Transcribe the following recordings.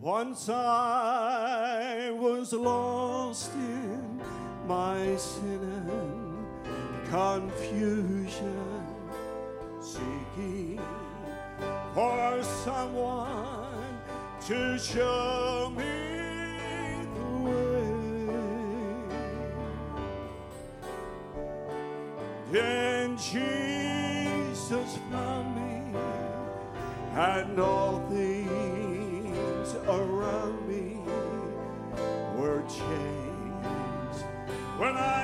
Once I was lost in my sin and confusion, seeking for someone to show me the way. Then Jesus found me and all change. When I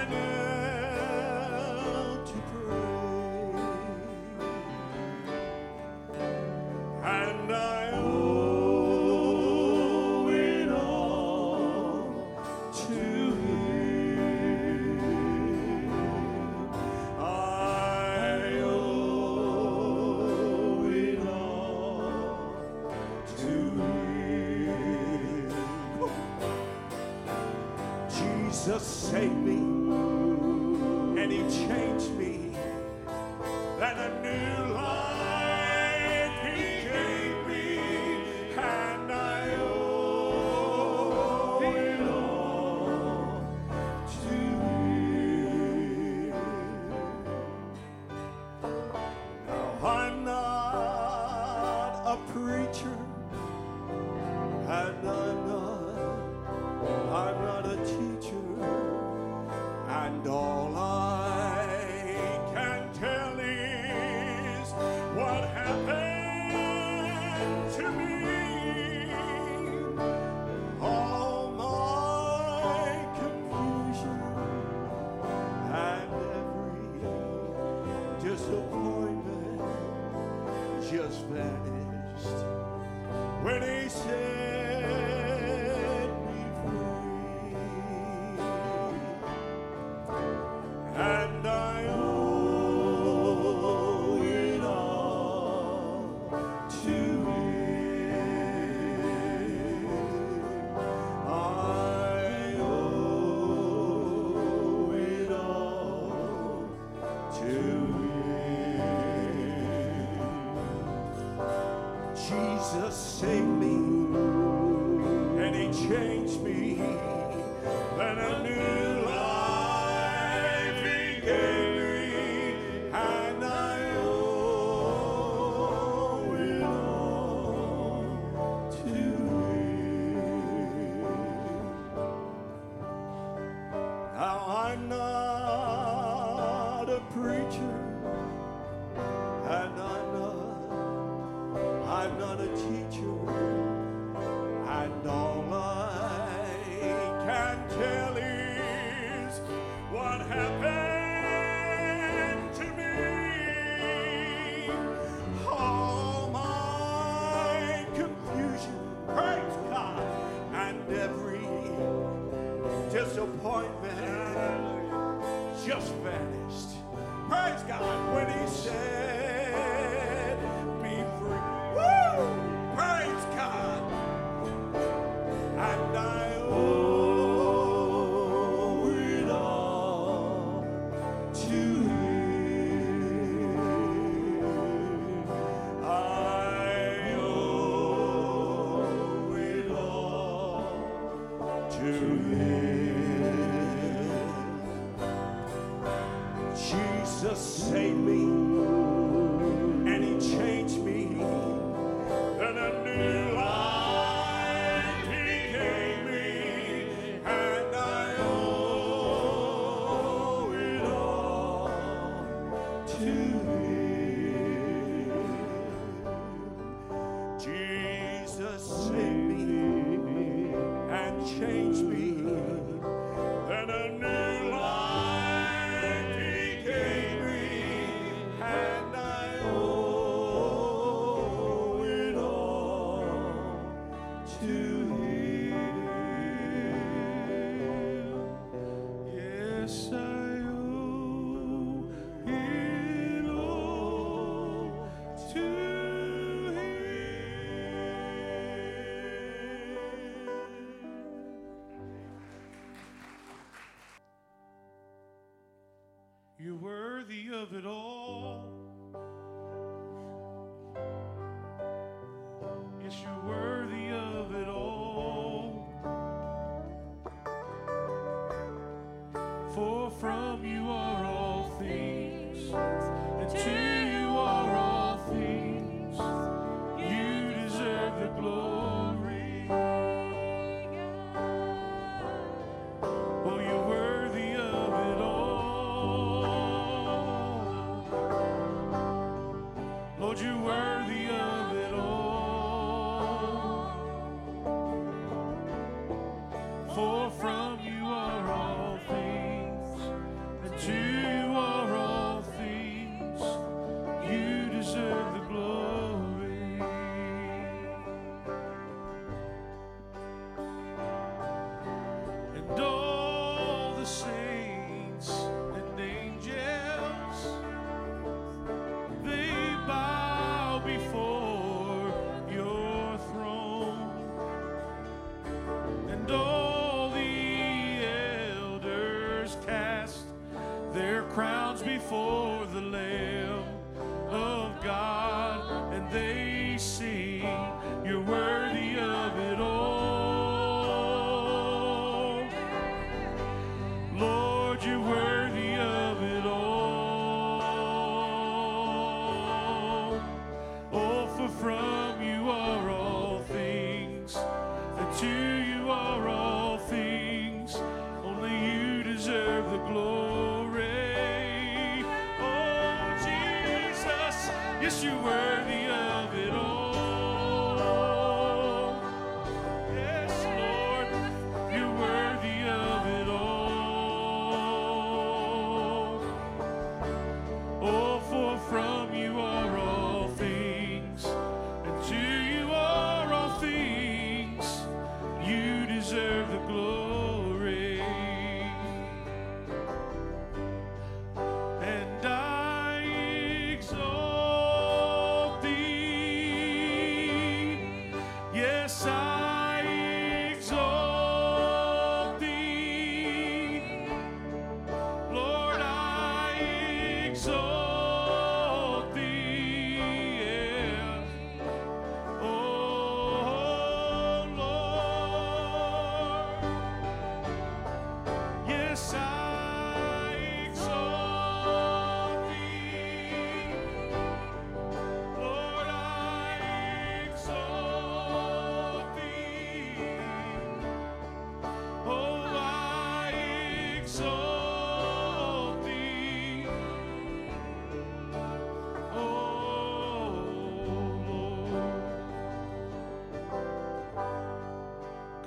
över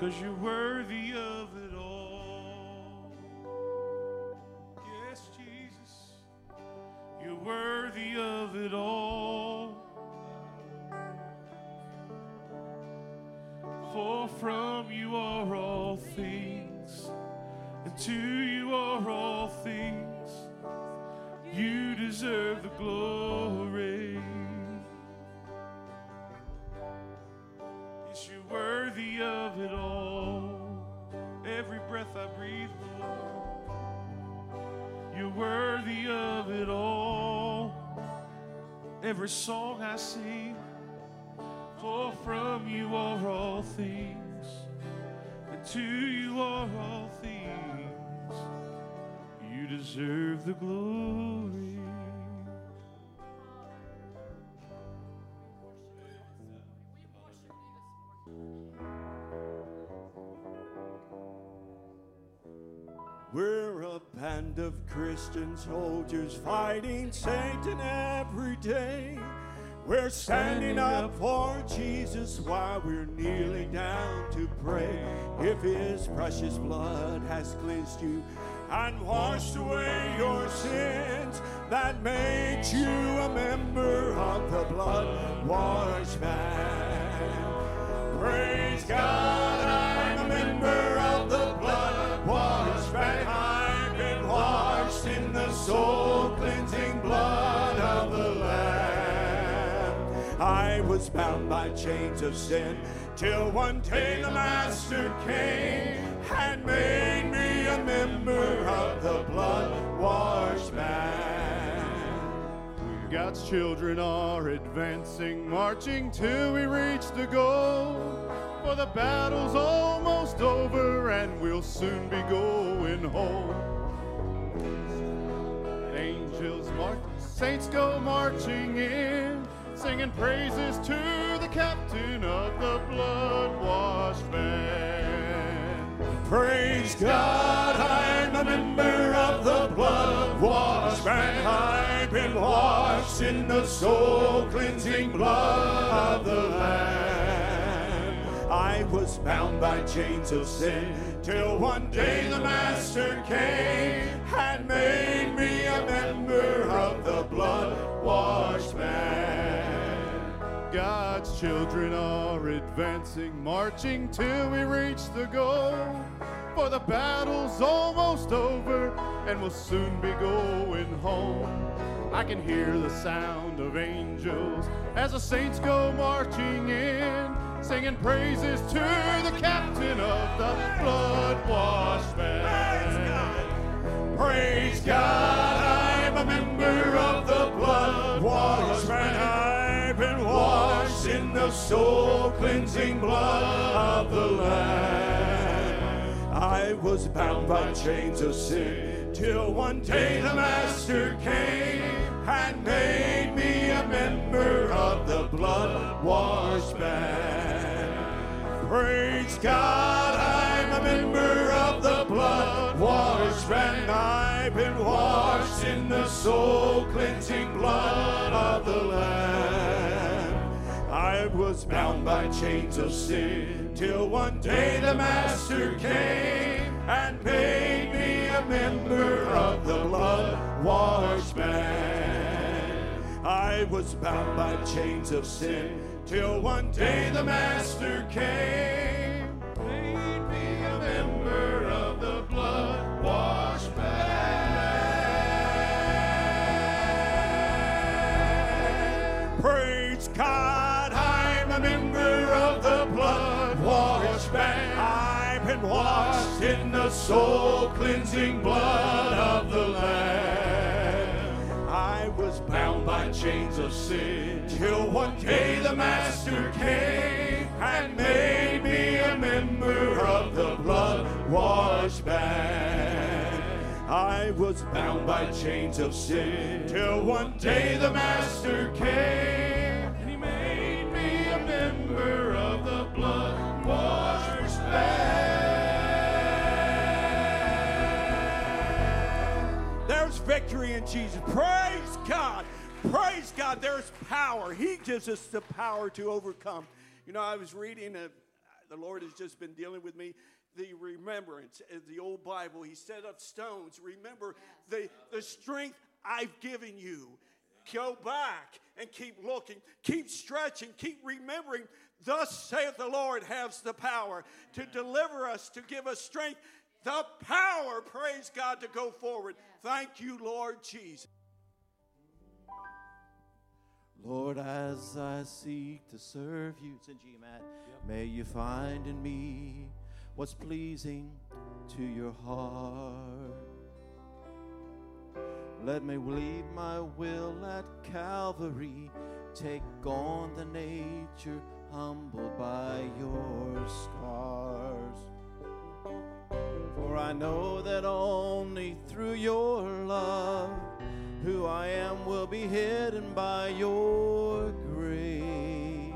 Cause you're worthy of it all. Yes, Jesus. You're worthy of it all. For from you are all things, and to you are all things. You deserve the glory. I breathe, Lord. You're worthy of it all. Every song I sing, for from you are all things, and to you are all things. You deserve the glory. Band of Christian soldiers fighting Satan every day. We're standing up for Jesus while we're kneeling down to pray. If his precious blood has cleansed you and washed away your sins, that makes you a member of the blood washed band. Praise God, soul cleansing blood of the Lamb. I was bound by chains of sin till one day the Master came and made me a member of the blood washed band. God's children are advancing, marching till we reach the goal. For the battle's almost over and we'll soon be going home. Angels mark the saints go marching in, singing praises to the captain of the blood washed band. Praise God, I'm a member of the blood washed band. I've been washed in the soul cleansing blood of the Lamb. I was bound by chains of sin till one day the Master came and made the blood washed man. God's children are advancing, marching till we reach the goal. For the battle's almost over, and we'll soon be going home. I can hear the sound of angels as the saints go marching in, singing praises to the captain of the blood washed band. Praise God, soul cleansing blood of the Lamb. I was bound by chains of sin till one day the Master came and made me a member of the blood washed band. Praise God, I'm a member of the blood washed band. I've been washed in the soul cleansing blood of the Lamb. I was bound by chains of sin till one day the Master came and made me a member of the blood washed band. I was bound by chains of sin till one day the Master came, made me a member of the blood washed band. Praise God, member of the blood washed band. I've been washed in the soul cleansing blood of the Lamb. I was bound by chains of sin till one day the Master came and made me a member of the blood washed band. I was bound by chains of sin till one day the Master came There's victory in Jesus. Praise God. Praise God. There's power. He gives us the power to overcome. You know, I was reading, uh, the Lord has just been dealing with me the remembrance of the old Bible. He set up stones, remember the, the strength I've given you. Go back and keep looking, keep stretching, keep remembering. Thus saith the Lord has the power to deliver us, to give us strength, the power, praise God, to go forward. Thank you, Lord Jesus. Lord, as I seek to serve you, it's in G, Matt, may you find in me what's pleasing to your heart. Let me leave my will at Calvary, take on the nature humbled by your scars. For I know that only through your love, who I am will be hidden by your grace.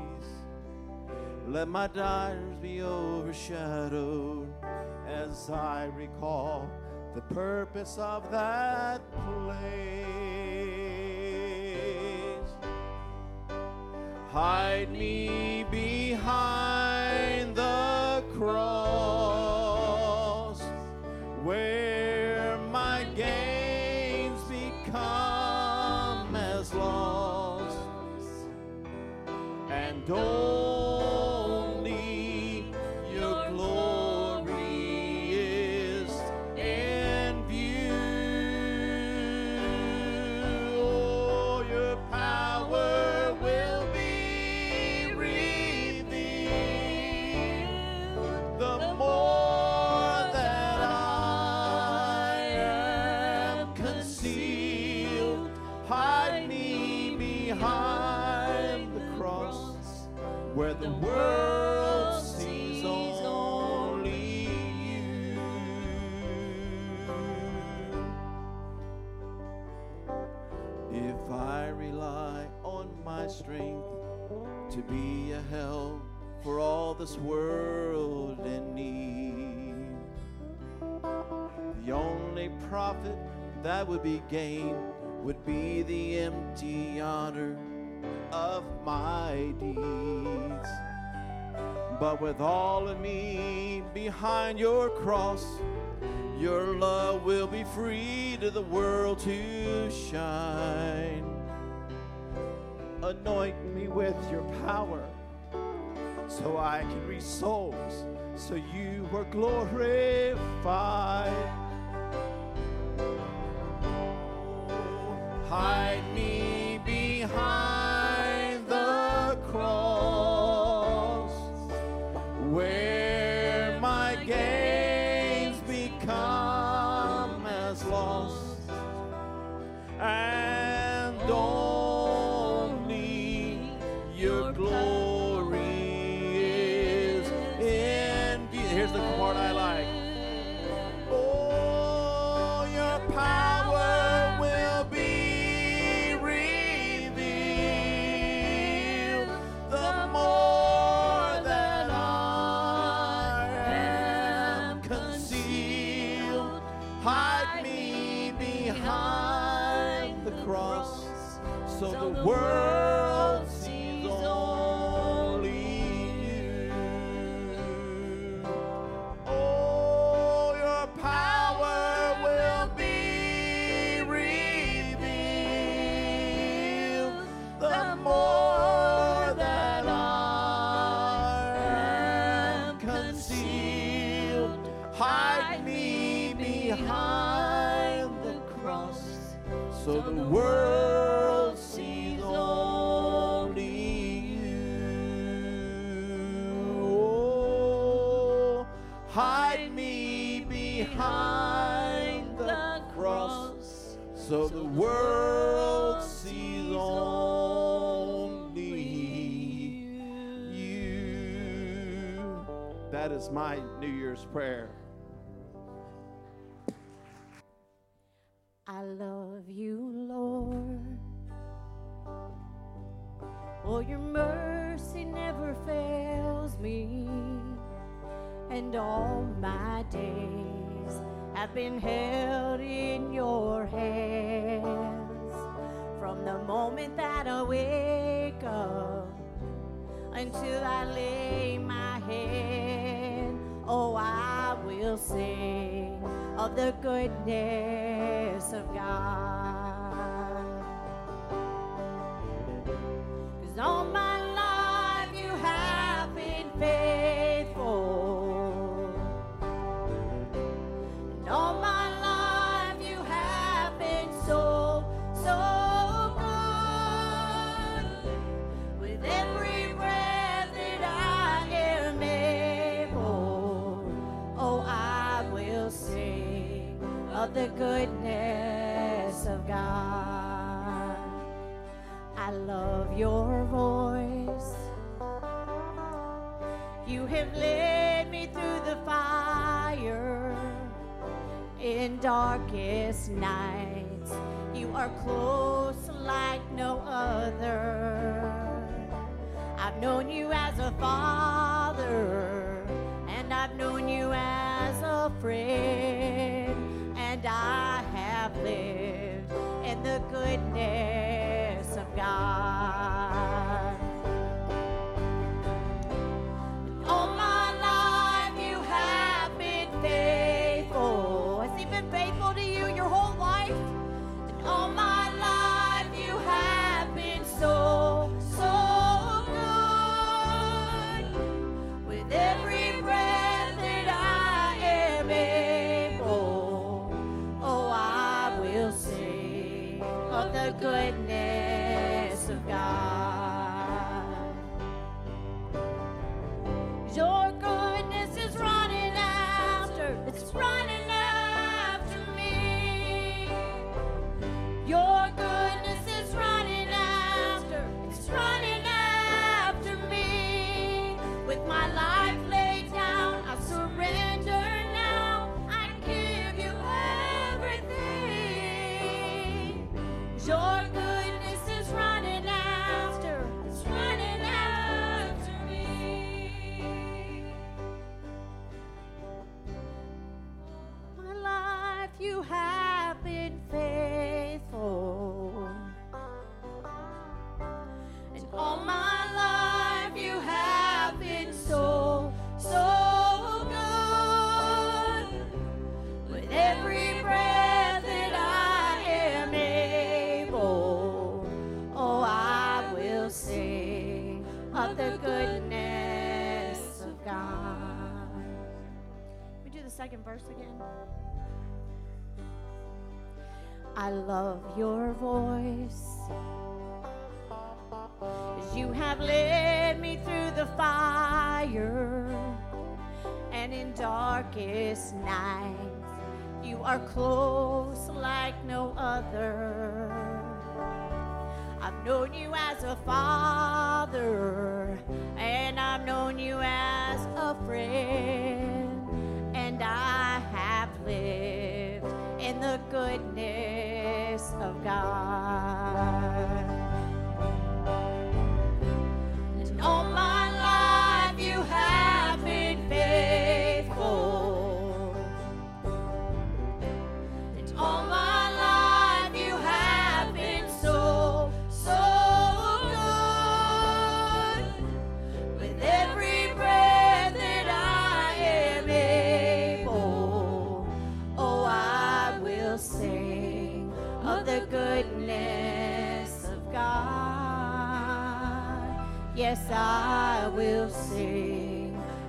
Let my desires be overshadowed as I recall the purpose of that place. Hide me behind the cross where my gains become as loss and only this world in need. The only profit that would be gained would be the empty honor of my deeds. But with all of me behind your cross, your love will be free to the world to shine. Anoint me with your power so I can reach souls, so you were glorified. Hide me. world sees only you. All your power will be revealed. The more that I am concealed, hide me behind the cross, so the world. behind the cross so the world sees only you. That is my New Year's prayer. of your voice. As you have led me through the fire and in darkest nights, you are close like no other. I've known you as a father, and I've known you as a friend.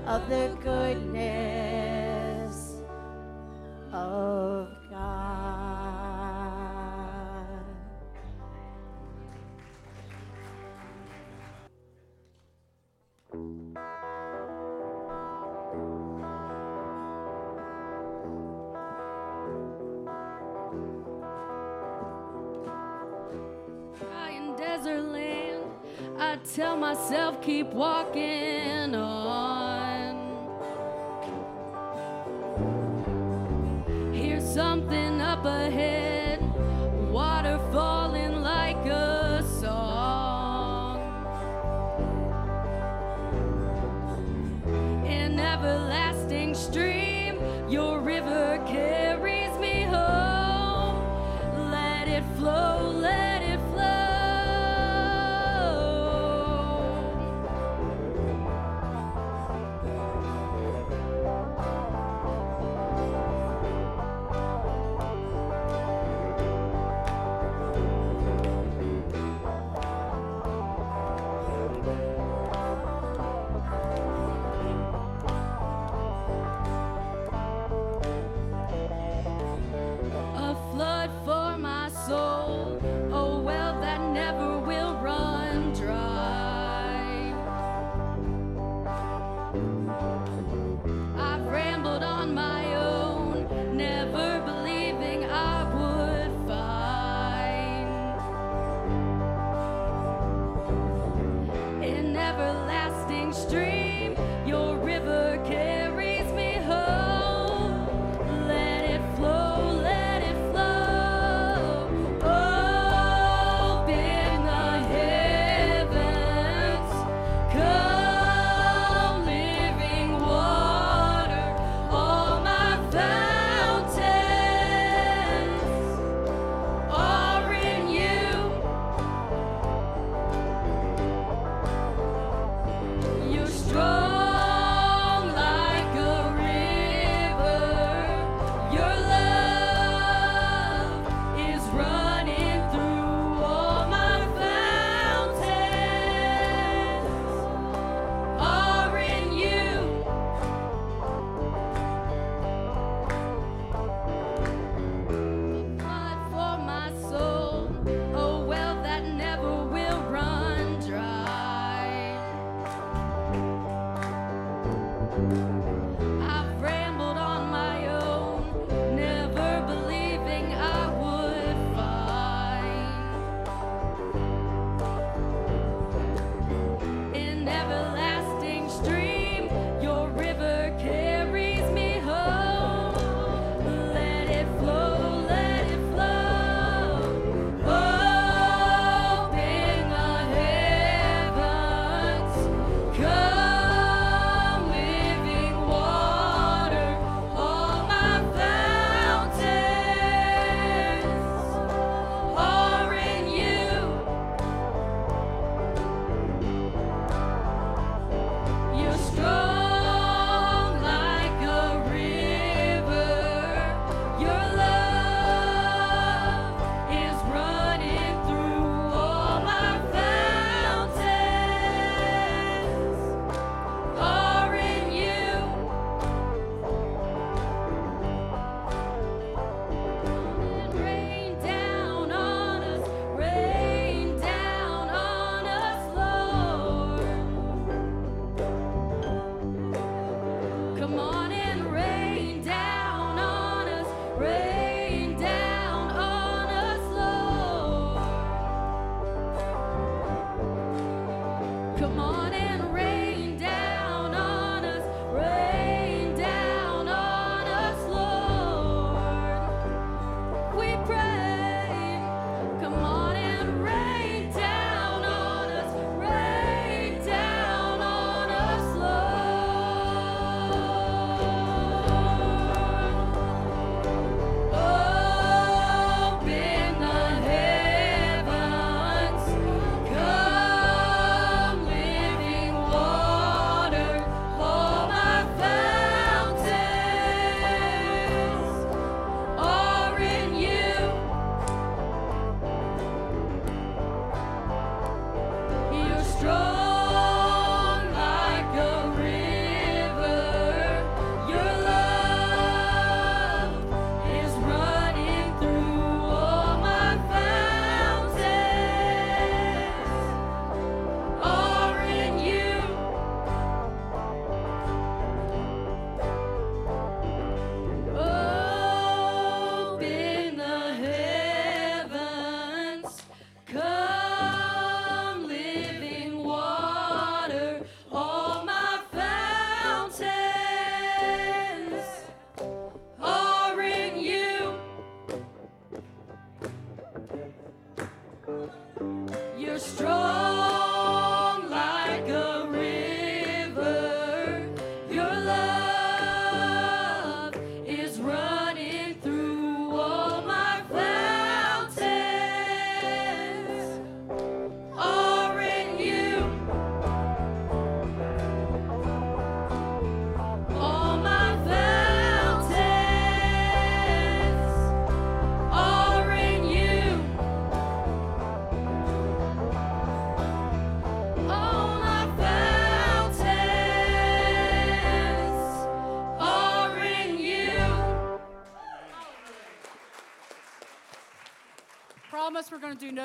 of the goodness of God. In Desert land, I tell myself keep walking on.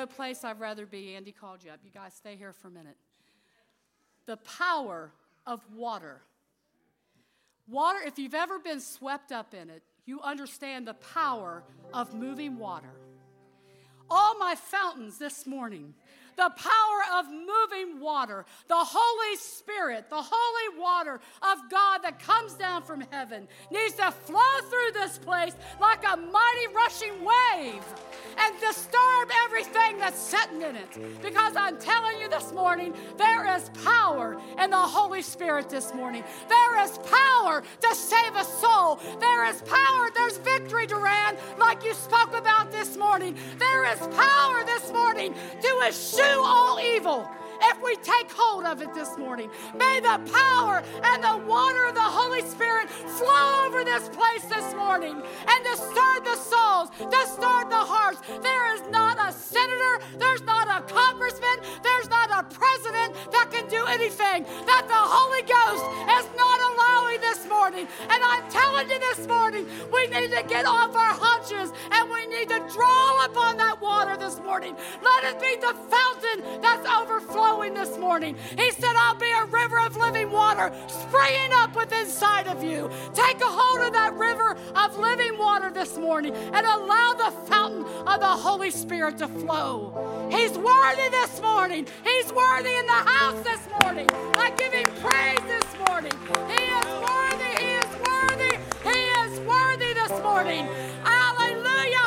No Place I'd Rather Be. Andy called you up. You guys stay here for a minute. The power of water. Water, if you've ever been swept up in it, you understand the power of moving water. All my fountains this morning the power of moving water, the Holy Spirit, the holy water of God that comes down from heaven needs to flow through this place like a mighty rushing wave and disturb everything that's sitting in it. Because I'm telling you this morning, there is power in the Holy Spirit this morning. There is power to save a soul. There is power. There's victory, Duran, like you spoke about this morning. There is power this morning to eschew all evil if we take hold of it this morning. May the power and the water of the Holy Spirit flow over this place this morning and disturb the souls, disturb the hearts. There is not a senator, there's not a congressman, there's not a president that can do anything that the Holy Ghost is not allowing this morning. And I'm telling you this morning, we need to get off our hunches and we need to draw upon that water this morning. Let it be the fountain that's overflowing flowing this morning. He said, I'll be a river of living water spraying up within inside of you. Take a hold of that river of living water this morning and allow the fountain of the Holy Spirit to flow. He's worthy this morning. He's worthy in the house this morning. I give him praise this morning. He is worthy. He is worthy. He is worthy this morning. Hallelujah.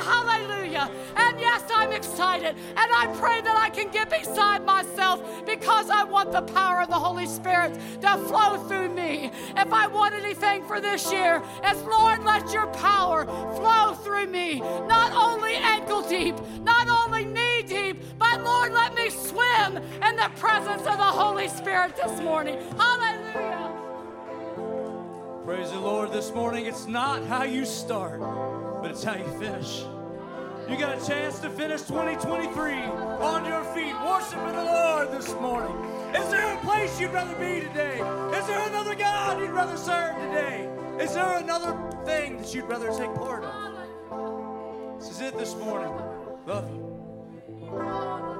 Hallelujah. And yes, I'm excited. And I pray that I can get beside myself because I want the power of the Holy Spirit to flow through me. If I want anything for this year, it's Lord, let your power flow through me. Not only ankle deep, not only knee deep, but Lord, let me swim in the presence of the Holy Spirit this morning. Hallelujah. Praise the Lord this morning. It's not how you start, but it's how you finish. You got a chance to finish 2023 on your feet, worshiping the Lord this morning. Is there a place you'd rather be today? Is there another God you'd rather serve today? Is there another thing that you'd rather take part of? This is it this morning. Love you.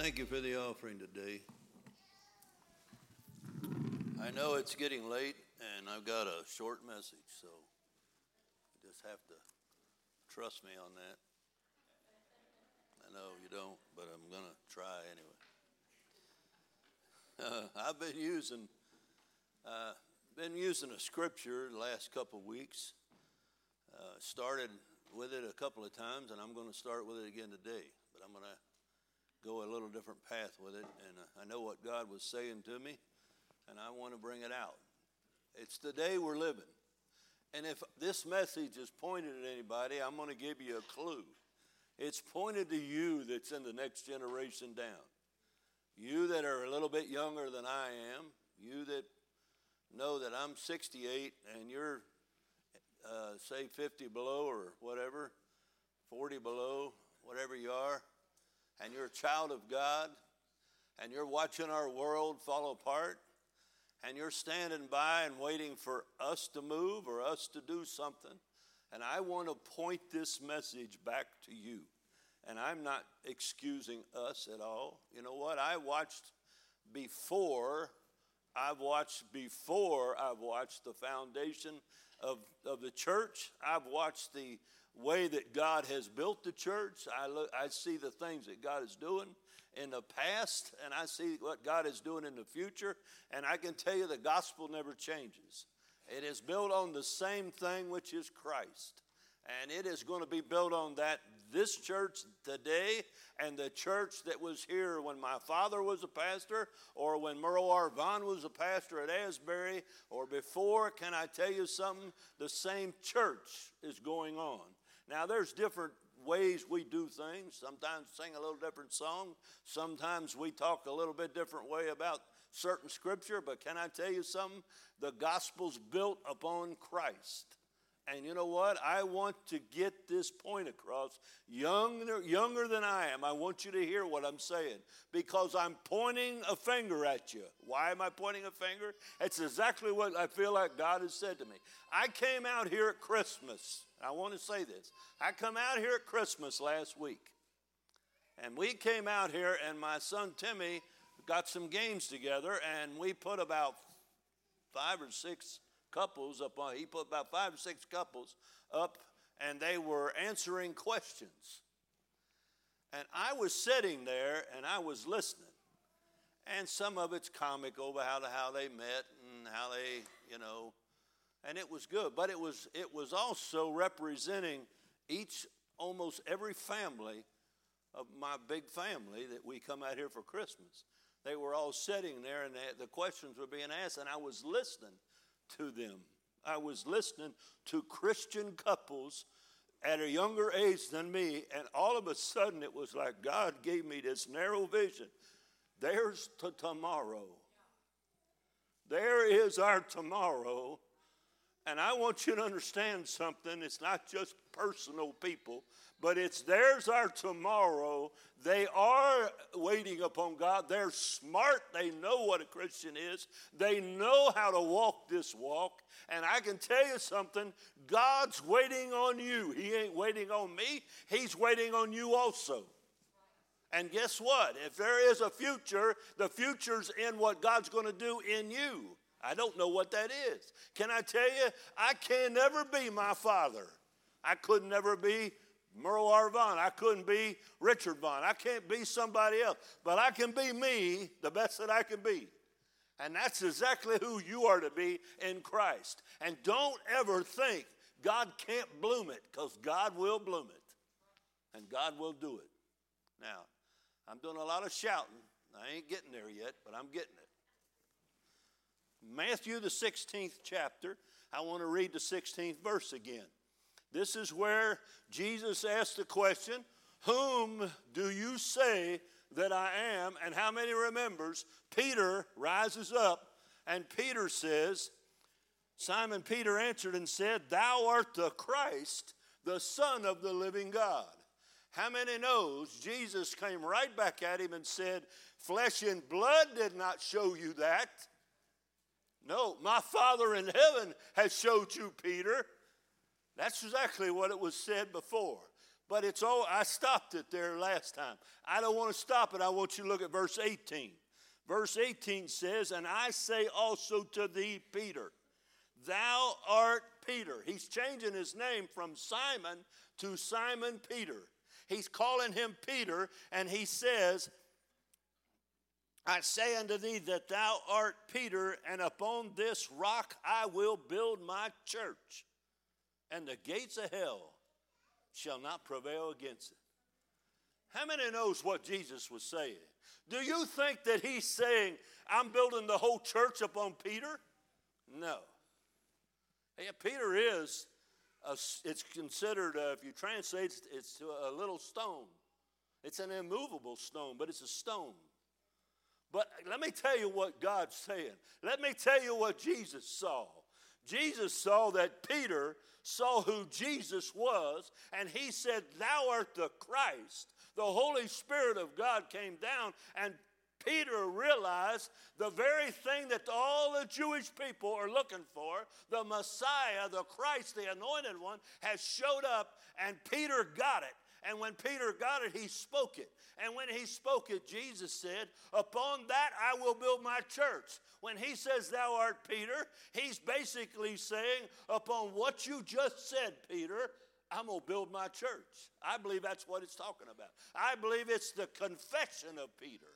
Thank you for the offering today. I know it's getting late and I've got a short message, so you just have to trust me on that. I know you don't, but I'm going to try anyway. Uh, I've been using uh, been using a scripture the last couple weeks. Uh, started with it a couple of times, and I'm going to start with it again today. But I'm going to go a little different path with it, and uh, I know what God was saying to me, and I want to bring it out. It's the day we're living. And if this message is pointed at anybody, I'm going to give you a clue. It's pointed to you that's in the next generation down. You that are a little bit younger than I am, you that know that I'm 68 and you're, uh, say, 50 below or whatever, 40 below, whatever you are, and you're a child of God, and you're watching our world fall apart, and you're standing by and waiting for us to move or us to do something. And I want to point this message back to you. And I'm not excusing us at all. You know what? I watched before I've watched before I've watched the foundation of, of the church. I've watched the way that God has built the church. I, look, I see the things that God is doing in the past, and I see what God is doing in the future. And I can tell you the gospel never changes. It is built on the same thing, which is Christ. And it is going to be built on that this church today and the church that was here when my father was a pastor or when Merle. Vaughn was a pastor at Asbury or before. Can I tell you something? The same church is going on. Now, there's different ways we do things. Sometimes sing a little different song. Sometimes we talk a little bit different way about certain scripture. But can I tell you something? The gospel's built upon Christ. And you know what? I want to get this point across. Younger, younger than I am, I want you to hear what I'm saying because I'm pointing a finger at you. Why am I pointing a finger? It's exactly what I feel like God has said to me. I came out here at Christmas. I want to say this. I come out here at Christmas last week. And we came out here, and my son Timmy got some games together, and we put about five or six couples up on, he put about five or six couples up, and they were answering questions. And I was sitting there and I was listening. And some of it's comical about how, how they met and how they, you know, and it was good. But it was it was also representing each almost every family of my big family that we come out here for Christmas. They were all sitting there and they, the questions were being asked, and I was listening to them. I was listening to Christian couples at a younger age than me, and all of a sudden it was like God gave me this narrow vision. There's to tomorrow. There is our tomorrow. And I want you to understand something. It's not just personal people, but it's theirs our tomorrow. They are waiting upon God. They're smart. They know what a Christian is. They know how to walk this walk. And I can tell you something God's waiting on you. He ain't waiting on me, He's waiting on you also. And guess what? If there is a future, the future's in what God's going to do in you. I don't know what that is. Can I tell you? I can never be my father. I could never be Merle R. Vaughn. I couldn't be Richard Vaughn. I can't be somebody else. But I can be me, the best that I can be. And that's exactly who you are to be in Christ. And don't ever think God can't bloom it, because God will bloom it. And God will do it. Now, I'm doing a lot of shouting. I ain't getting there yet, but I'm getting it. Matthew, the 16th chapter, I want to read the 16th verse again. This is where Jesus asked the question, Whom do you say that I am? And how many remembers? Peter rises up, and Peter says, Simon Peter answered and said, Thou art the Christ, the Son of the living God. How many knows Jesus came right back at him and said, Flesh and blood did not show you that. No, my Father in heaven has showed you, Peter. That's exactly what it was said before. But it's all, I stopped it there last time. I don't want to stop it. I want you to look at verse 18. Verse 18 says, And I say also to thee, Peter, thou art Peter. He's changing his name from Simon to Simon Peter. He's calling him Peter, and he says, I say unto thee that thou art Peter, and upon this rock I will build my church, and the gates of hell shall not prevail against it. How many knows what Jesus was saying? Do you think that he's saying, I'm building the whole church upon Peter? No. Yeah, Peter is, a, it's considered, uh, if you translate it, it's a little stone. It's an immovable stone, but it's a stone. But let me tell you what God's saying. Let me tell you what Jesus saw. Jesus saw that Peter saw who Jesus was, and he said, Thou art the Christ. The Holy Spirit of God came down, and Peter realized the very thing that all the Jewish people are looking for the Messiah, the Christ, the anointed one, has showed up, and Peter got it. And when Peter got it, he spoke it. And when he spoke it, Jesus said, Upon that I will build my church. When he says, Thou art Peter, he's basically saying, Upon what you just said, Peter, I'm going to build my church. I believe that's what it's talking about. I believe it's the confession of Peter.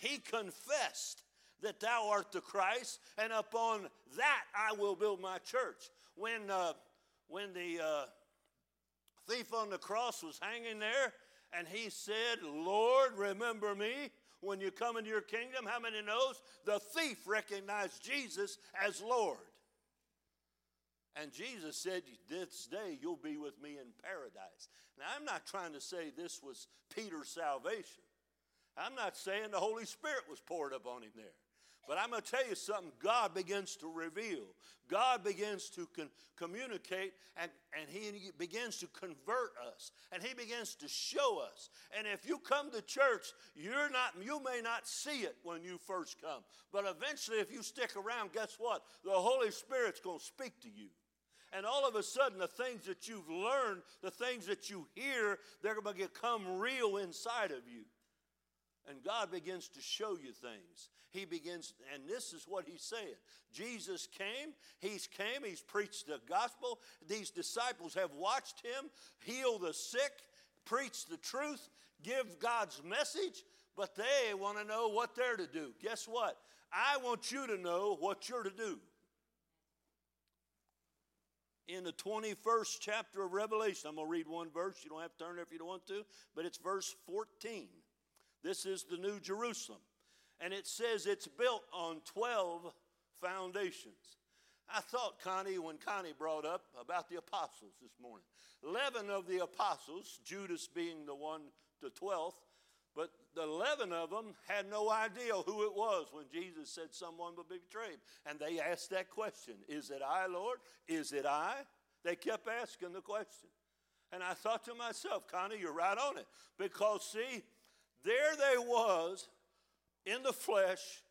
He confessed that thou art the Christ, and upon that I will build my church. When, uh, when the uh, thief on the cross was hanging there, and he said, Lord, remember me when you come into your kingdom. How many knows? The thief recognized Jesus as Lord. And Jesus said, This day you'll be with me in paradise. Now, I'm not trying to say this was Peter's salvation. I'm not saying the Holy Spirit was poured up on him there. But I'm going to tell you something God begins to reveal. God begins to con- communicate and, and He begins to convert us and He begins to show us. And if you come to church, you're not, you may not see it when you first come. But eventually, if you stick around, guess what? The Holy Spirit's going to speak to you. And all of a sudden, the things that you've learned, the things that you hear, they're going to become real inside of you. And God begins to show you things. He begins, and this is what he's saying. Jesus came, he's came, he's preached the gospel. These disciples have watched him heal the sick, preach the truth, give God's message, but they want to know what they're to do. Guess what? I want you to know what you're to do. In the 21st chapter of Revelation, I'm going to read one verse. You don't have to turn there if you don't want to, but it's verse 14. This is the New Jerusalem. And it says it's built on 12 foundations. I thought, Connie, when Connie brought up about the apostles this morning, 11 of the apostles, Judas being the one, the 12th, but the 11 of them had no idea who it was when Jesus said someone would be betrayed. And they asked that question Is it I, Lord? Is it I? They kept asking the question. And I thought to myself, Connie, you're right on it. Because, see, there they was in the flesh,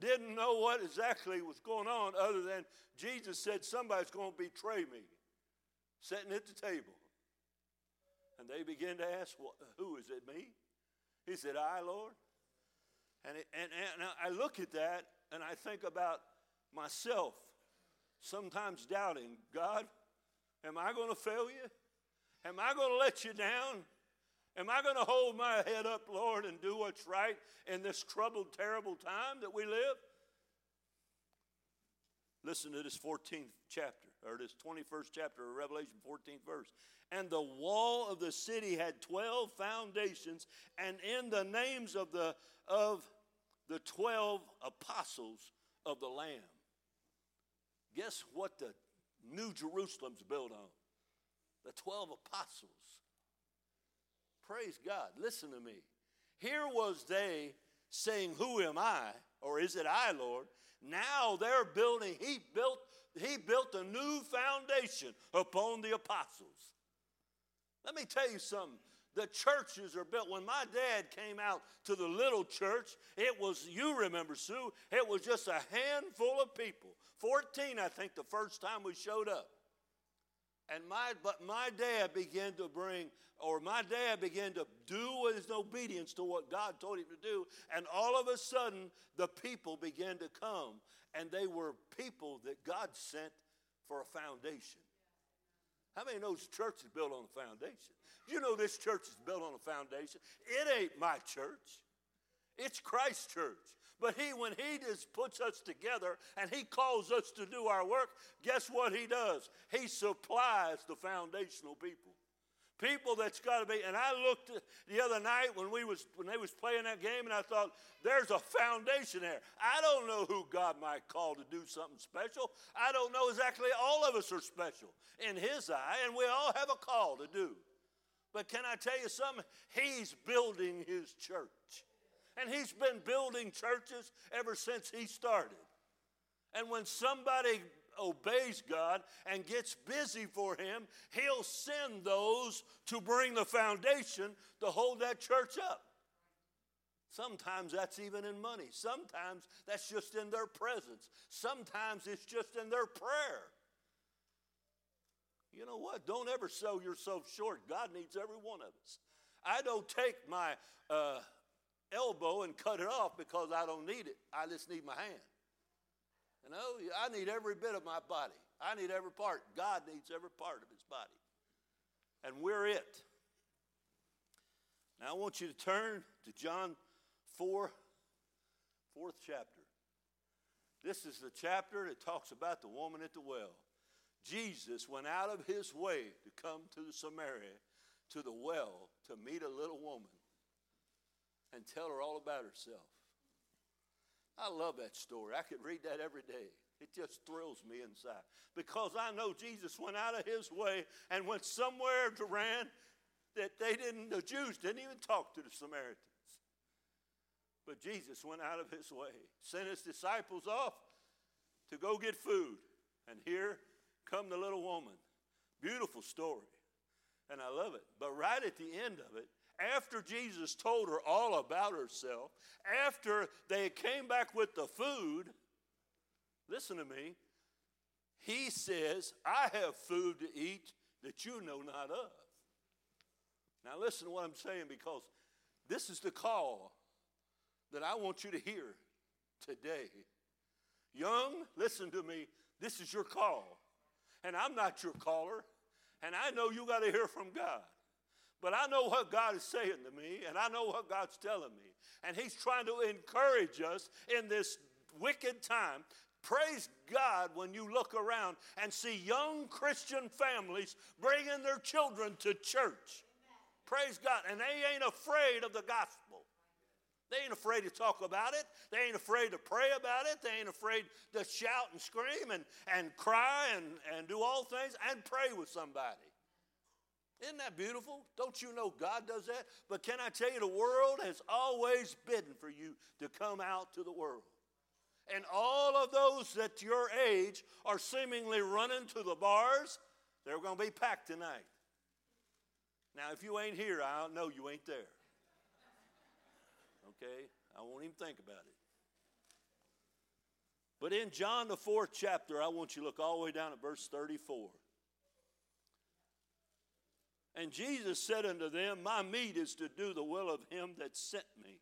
didn't know what exactly was going on other than Jesus said, Somebody's going to betray me, sitting at the table. And they began to ask, well, Who is it, me? He said, I, Lord. And, it, and, and I look at that and I think about myself, sometimes doubting, God, am I going to fail you? Am I going to let you down? Am I going to hold my head up, Lord, and do what's right in this troubled, terrible time that we live? Listen to this 14th chapter, or this 21st chapter of Revelation, 14th verse. And the wall of the city had 12 foundations, and in the names of the, of the 12 apostles of the Lamb. Guess what the New Jerusalem's built on? The 12 apostles. Praise God. Listen to me. Here was they saying, Who am I? Or is it I, Lord? Now they're building, he built, he built a new foundation upon the apostles. Let me tell you something. The churches are built. When my dad came out to the little church, it was, you remember, Sue, it was just a handful of people. 14, I think, the first time we showed up. And my, but my dad began to bring, or my dad began to do his obedience to what God told him to do. And all of a sudden, the people began to come. And they were people that God sent for a foundation. How many knows church is built on a foundation? You know this church is built on a foundation. It ain't my church. It's Christ's church. But he, when he just puts us together and he calls us to do our work, guess what he does? He supplies the foundational people. People that's got to be. And I looked the other night when we was when they was playing that game, and I thought, there's a foundation there. I don't know who God might call to do something special. I don't know exactly. All of us are special in His eye, and we all have a call to do. But can I tell you something? He's building His church. And he's been building churches ever since he started. And when somebody obeys God and gets busy for him, he'll send those to bring the foundation to hold that church up. Sometimes that's even in money. Sometimes that's just in their presence. Sometimes it's just in their prayer. You know what? Don't ever sell yourself short. God needs every one of us. I don't take my uh, elbow and cut it off because I don't need it. I just need my hand. Oh, you know, I need every bit of my body. I need every part. God needs every part of his body. And we're it. Now I want you to turn to John 4, fourth chapter. This is the chapter that talks about the woman at the well. Jesus went out of his way to come to Samaria, to the well, to meet a little woman and tell her all about herself. I love that story. I could read that every day. It just thrills me inside because I know Jesus went out of his way and went somewhere to ran that they didn't, the Jews didn't even talk to the Samaritans. But Jesus went out of his way, sent his disciples off to go get food. And here come the little woman. Beautiful story. And I love it. But right at the end of it, after Jesus told her all about herself, after they came back with the food, listen to me, he says, I have food to eat that you know not of. Now, listen to what I'm saying because this is the call that I want you to hear today. Young, listen to me. This is your call. And I'm not your caller. And I know you got to hear from God. But I know what God is saying to me, and I know what God's telling me. And He's trying to encourage us in this wicked time. Praise God when you look around and see young Christian families bringing their children to church. Praise God. And they ain't afraid of the gospel. They ain't afraid to talk about it. They ain't afraid to pray about it. They ain't afraid to shout and scream and, and cry and, and do all things and pray with somebody. Isn't that beautiful? Don't you know God does that? But can I tell you, the world has always bidden for you to come out to the world. And all of those that your age are seemingly running to the bars, they're going to be packed tonight. Now, if you ain't here, I don't know you ain't there. Okay? I won't even think about it. But in John, the fourth chapter, I want you to look all the way down at verse 34. And Jesus said unto them, My meat is to do the will of him that sent me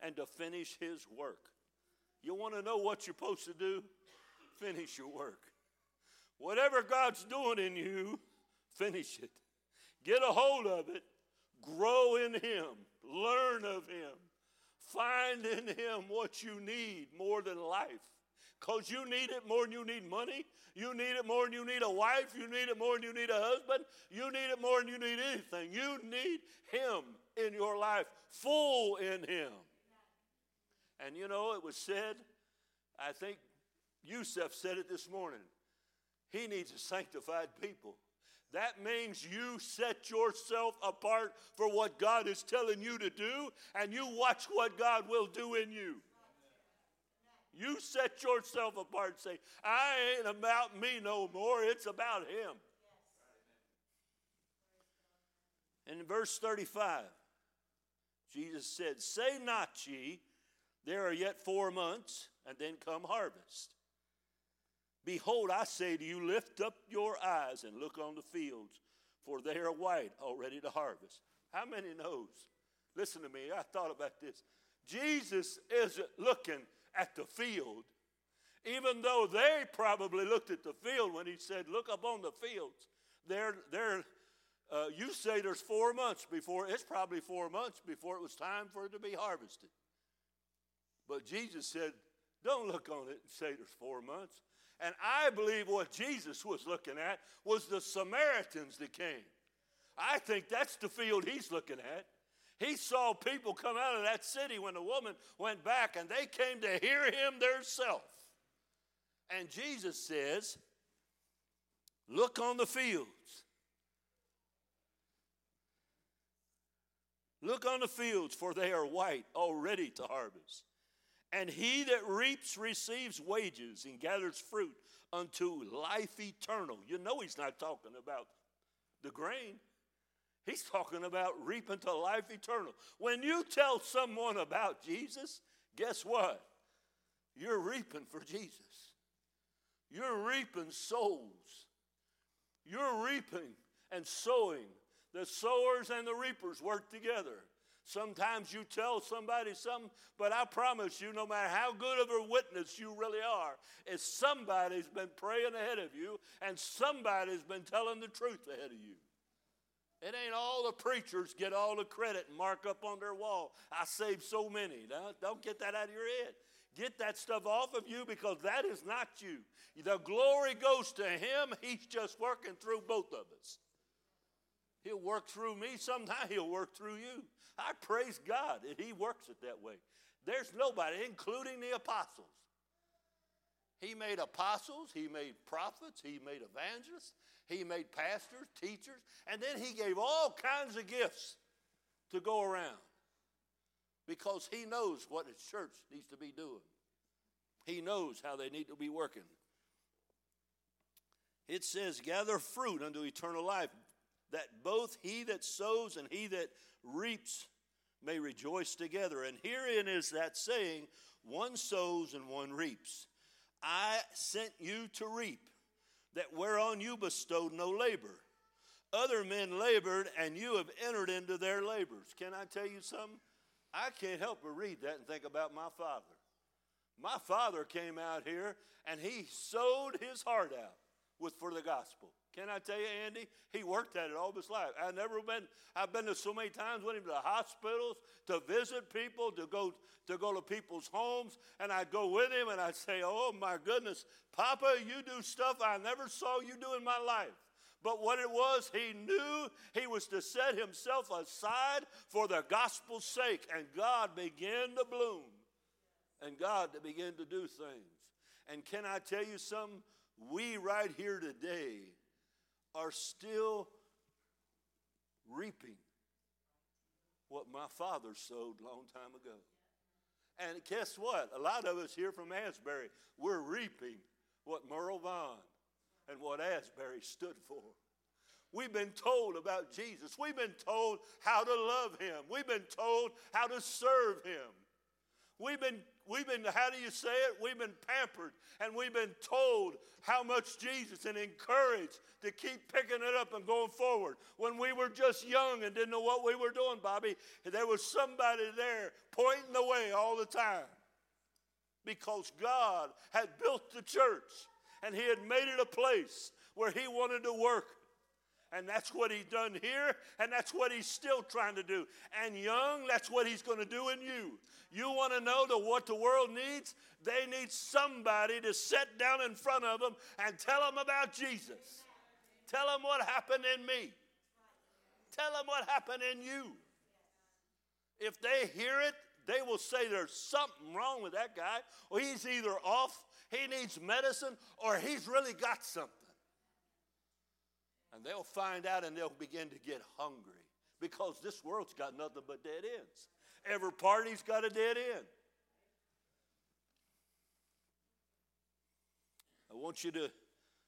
and to finish his work. You want to know what you're supposed to do? Finish your work. Whatever God's doing in you, finish it. Get a hold of it. Grow in him. Learn of him. Find in him what you need more than life. Because you need it more than you need money. You need it more than you need a wife. You need it more than you need a husband. You need it more than you need anything. You need Him in your life, full in Him. And you know, it was said, I think Yusuf said it this morning. He needs a sanctified people. That means you set yourself apart for what God is telling you to do, and you watch what God will do in you. You set yourself apart and say, I ain't about me no more, it's about Him. And in verse 35, Jesus said, Say not ye, there are yet four months, and then come harvest. Behold, I say to you, lift up your eyes and look on the fields, for they are white, already to harvest. How many knows? Listen to me, I thought about this. Jesus isn't looking at the field, even though they probably looked at the field when he said, Look up on the fields. They're, they're, uh, you say there's four months before, it's probably four months before it was time for it to be harvested. But Jesus said, Don't look on it and say there's four months. And I believe what Jesus was looking at was the Samaritans that came. I think that's the field he's looking at. He saw people come out of that city when the woman went back and they came to hear him theirself. And Jesus says, Look on the fields. Look on the fields, for they are white, already to harvest. And he that reaps receives wages and gathers fruit unto life eternal. You know, he's not talking about the grain, he's talking about reaping to life eternal. When you tell someone about Jesus, guess what? You're reaping for Jesus. You're reaping souls. You're reaping and sowing. The sowers and the reapers work together. Sometimes you tell somebody something, but I promise you, no matter how good of a witness you really are, if somebody's been praying ahead of you and somebody's been telling the truth ahead of you. It ain't all the preachers get all the credit and mark up on their wall. I saved so many. Don't, don't get that out of your head. Get that stuff off of you because that is not you. The glory goes to Him. He's just working through both of us. He'll work through me. Sometime He'll work through you. I praise God that He works it that way. There's nobody, including the apostles. He made apostles, He made prophets, He made evangelists, He made pastors, teachers, and then He gave all kinds of gifts to go around because He knows what His church needs to be doing. He knows how they need to be working. It says, Gather fruit unto eternal life, that both he that sows and he that reaps may rejoice together. And herein is that saying, one sows and one reaps. I sent you to reap, that whereon you bestowed no labor. Other men labored, and you have entered into their labors. Can I tell you something? I can't help but read that and think about my father. My father came out here and he sowed his heart out with for the gospel. Can I tell you, Andy? He worked at it all his life. I've never been, I've been to so many times with him to hospitals, to visit people, to go to go to people's homes, and I'd go with him and I'd say, Oh my goodness, Papa, you do stuff I never saw you do in my life. But what it was, he knew he was to set himself aside for the gospel's sake, and God began to bloom. And God began to do things. And can I tell you something? We right here today are still reaping what my father sowed a long time ago. And guess what? A lot of us here from Asbury, we're reaping what Merle Vaughn and what Asbury stood for. We've been told about Jesus. We've been told how to love him. We've been told how to serve him. We've been, we've been, how do you say it? We've been pampered and we've been told how much Jesus and encouraged to keep picking it up and going forward. When we were just young and didn't know what we were doing, Bobby, there was somebody there pointing the way all the time because God had built the church and He had made it a place where He wanted to work. And that's what He's done here, and that's what He's still trying to do. And young, that's what He's going to do in you. You want to know the, what the world needs? They need somebody to sit down in front of them and tell them about Jesus. Tell them what happened in me. Tell them what happened in you. If they hear it, they will say there's something wrong with that guy, or he's either off, he needs medicine, or he's really got something. And they'll find out and they'll begin to get hungry because this world's got nothing but dead ends. Every party's got a dead end. I want you to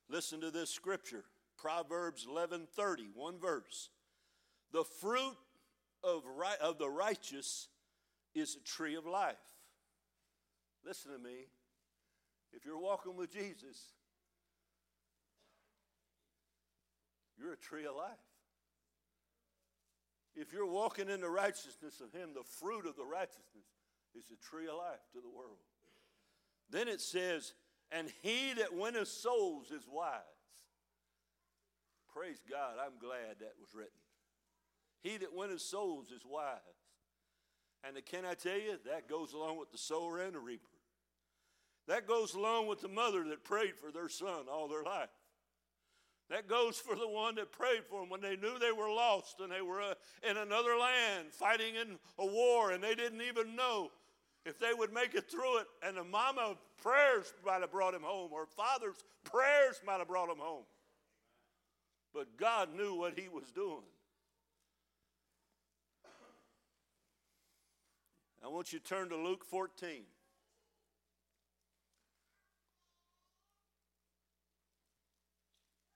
listen to this scripture Proverbs 11:30, one verse. The fruit of, right, of the righteous is a tree of life. Listen to me. If you're walking with Jesus, you're a tree of life. If you're walking in the righteousness of Him, the fruit of the righteousness is a tree of life to the world. Then it says, and he that winneth souls is wise. Praise God, I'm glad that was written. He that winneth souls is wise. And can I tell you, that goes along with the sower and the reaper. That goes along with the mother that prayed for their son all their life. That goes for the one that prayed for them when they knew they were lost and they were uh, in another land fighting in a war and they didn't even know if they would make it through it. And the mama prayers might have brought him home or father's prayers might have brought him home. But God knew what he was doing. I want you to turn to Luke 14.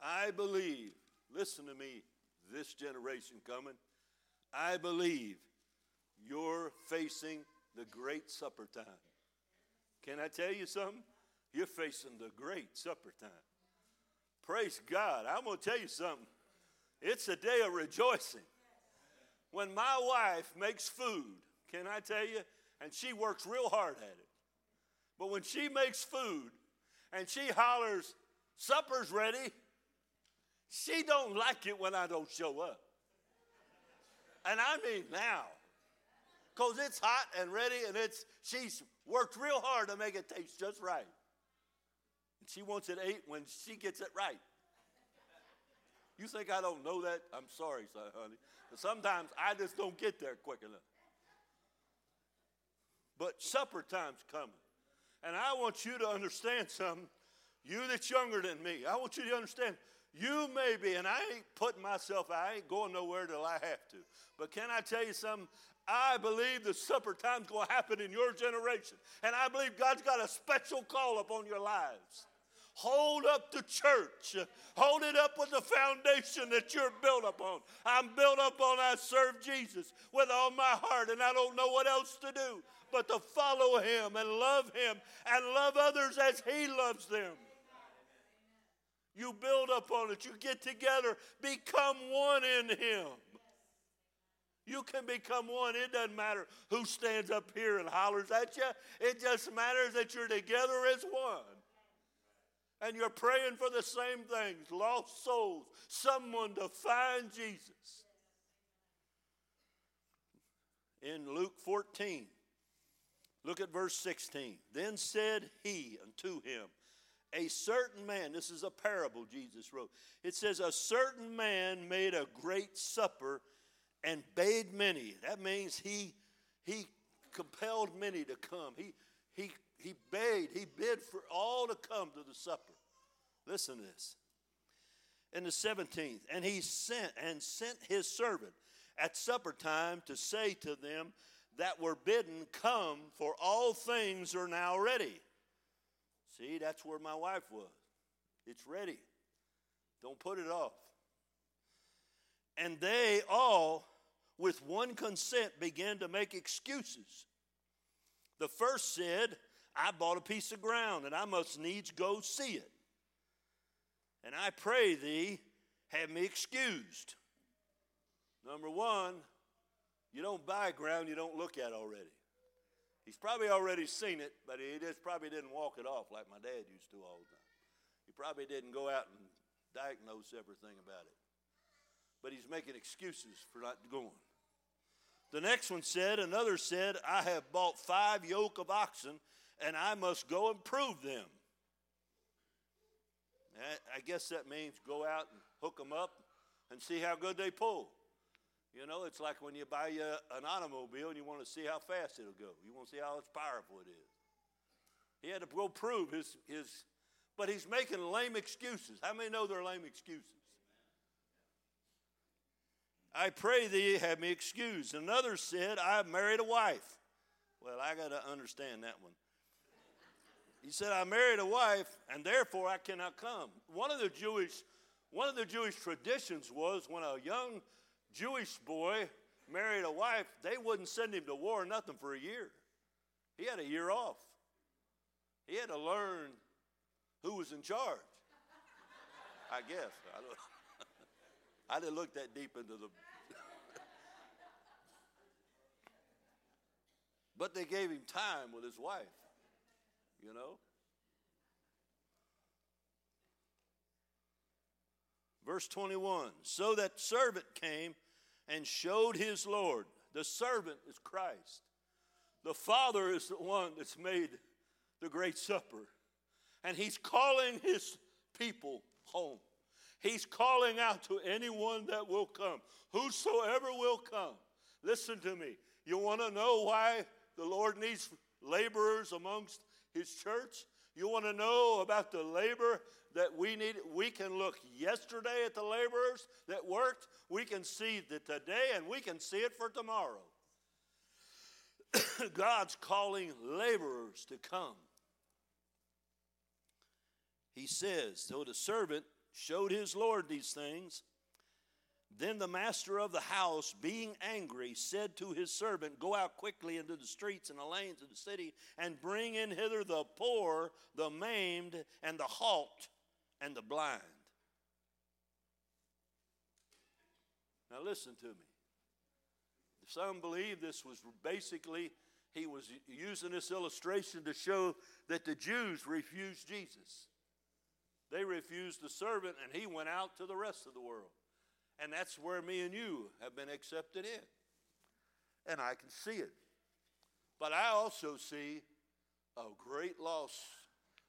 I believe, listen to me, this generation coming, I believe you're facing the great supper time. Can I tell you something? You're facing the great supper time. Praise God. I'm going to tell you something. It's a day of rejoicing. When my wife makes food, can I tell you? And she works real hard at it. But when she makes food and she hollers, supper's ready, she don't like it when I don't show up. And I mean now. Because it's hot and ready and it's she's worked real hard to make it taste just right. And she wants it ate when she gets it right. You think I don't know that? I'm sorry, honey. But sometimes I just don't get there quick enough. But supper time's coming. And I want you to understand something. You that's younger than me, I want you to understand you may be, and I ain't putting myself, I ain't going nowhere till I have to. But can I tell you something? I believe the supper time's going to happen in your generation. And I believe God's got a special call upon your lives. Hold up the church. Hold it up with the foundation that you're built upon. I'm built upon I serve Jesus with all my heart, and I don't know what else to do but to follow him and love him and love others as he loves them. You build up on it. You get together, become one in him. You can become one. It doesn't matter who stands up here and hollers at you. It just matters that you're together as one. And you're praying for the same things lost souls, someone to find Jesus. In Luke 14, look at verse 16. Then said he unto him, A certain man, this is a parable Jesus wrote. It says, A certain man made a great supper and bade many. That means he, he compelled many to come. He, he, he bade, he bid for all to come to the supper. Listen to this. In the 17th, and he sent and sent his servant at supper time to say to them that were bidden, Come, for all things are now ready. See, that's where my wife was. It's ready. Don't put it off. And they all, with one consent, began to make excuses. The first said, I bought a piece of ground and I must needs go see it. And I pray thee, have me excused. Number one, you don't buy ground you don't look at already. He's probably already seen it, but he just probably didn't walk it off like my dad used to all the time. He probably didn't go out and diagnose everything about it but he's making excuses for not going. The next one said, Another said, I have bought five yoke of oxen, and I must go and prove them. I guess that means go out and hook them up and see how good they pull. You know, it's like when you buy you an automobile and you want to see how fast it'll go. You want to see how powerful it is. He had to go prove his, his but he's making lame excuses. How many know they're lame excuses? I pray thee have me excused. Another said, I married a wife. Well, I got to understand that one. He said, I married a wife, and therefore I cannot come. One of the Jewish, one of the Jewish traditions was when a young Jewish boy married a wife, they wouldn't send him to war nothing for a year. He had a year off. He had to learn who was in charge. I guess. I don't I didn't look that deep into the. but they gave him time with his wife, you know. Verse 21 So that servant came and showed his Lord. The servant is Christ. The Father is the one that's made the great supper. And he's calling his people home. He's calling out to anyone that will come, whosoever will come. Listen to me. You want to know why the Lord needs laborers amongst his church? You want to know about the labor that we need? We can look yesterday at the laborers that worked. We can see the today and we can see it for tomorrow. God's calling laborers to come. He says, So the servant showed his Lord these things. Then the master of the house, being angry, said to his servant, Go out quickly into the streets and the lanes of the city, and bring in hither the poor, the maimed, and the halt, and the blind. Now listen to me. Some believe this was basically, he was using this illustration to show that the Jews refused Jesus. They refused the servant, and he went out to the rest of the world. And that's where me and you have been accepted in. And I can see it. But I also see a great loss,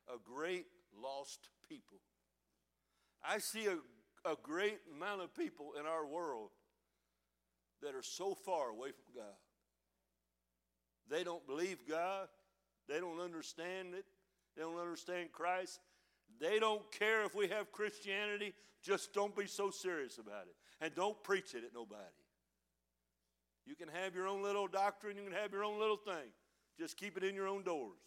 a great lost people. I see a, a great amount of people in our world that are so far away from God. They don't believe God. They don't understand it. They don't understand Christ. They don't care if we have Christianity. Just don't be so serious about it. And don't preach it at nobody. You can have your own little doctrine, you can have your own little thing. Just keep it in your own doors.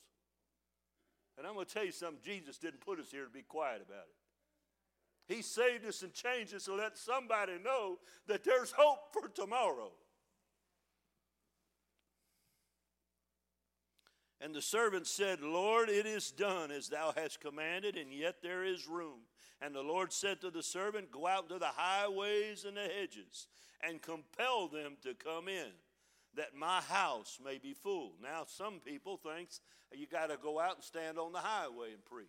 And I'm going to tell you something Jesus didn't put us here to be quiet about it. He saved us and changed us to let somebody know that there's hope for tomorrow. And the servant said, Lord, it is done as thou hast commanded, and yet there is room. And the Lord said to the servant, Go out to the highways and the hedges, and compel them to come in, that my house may be full. Now, some people thinks you got to go out and stand on the highway and preach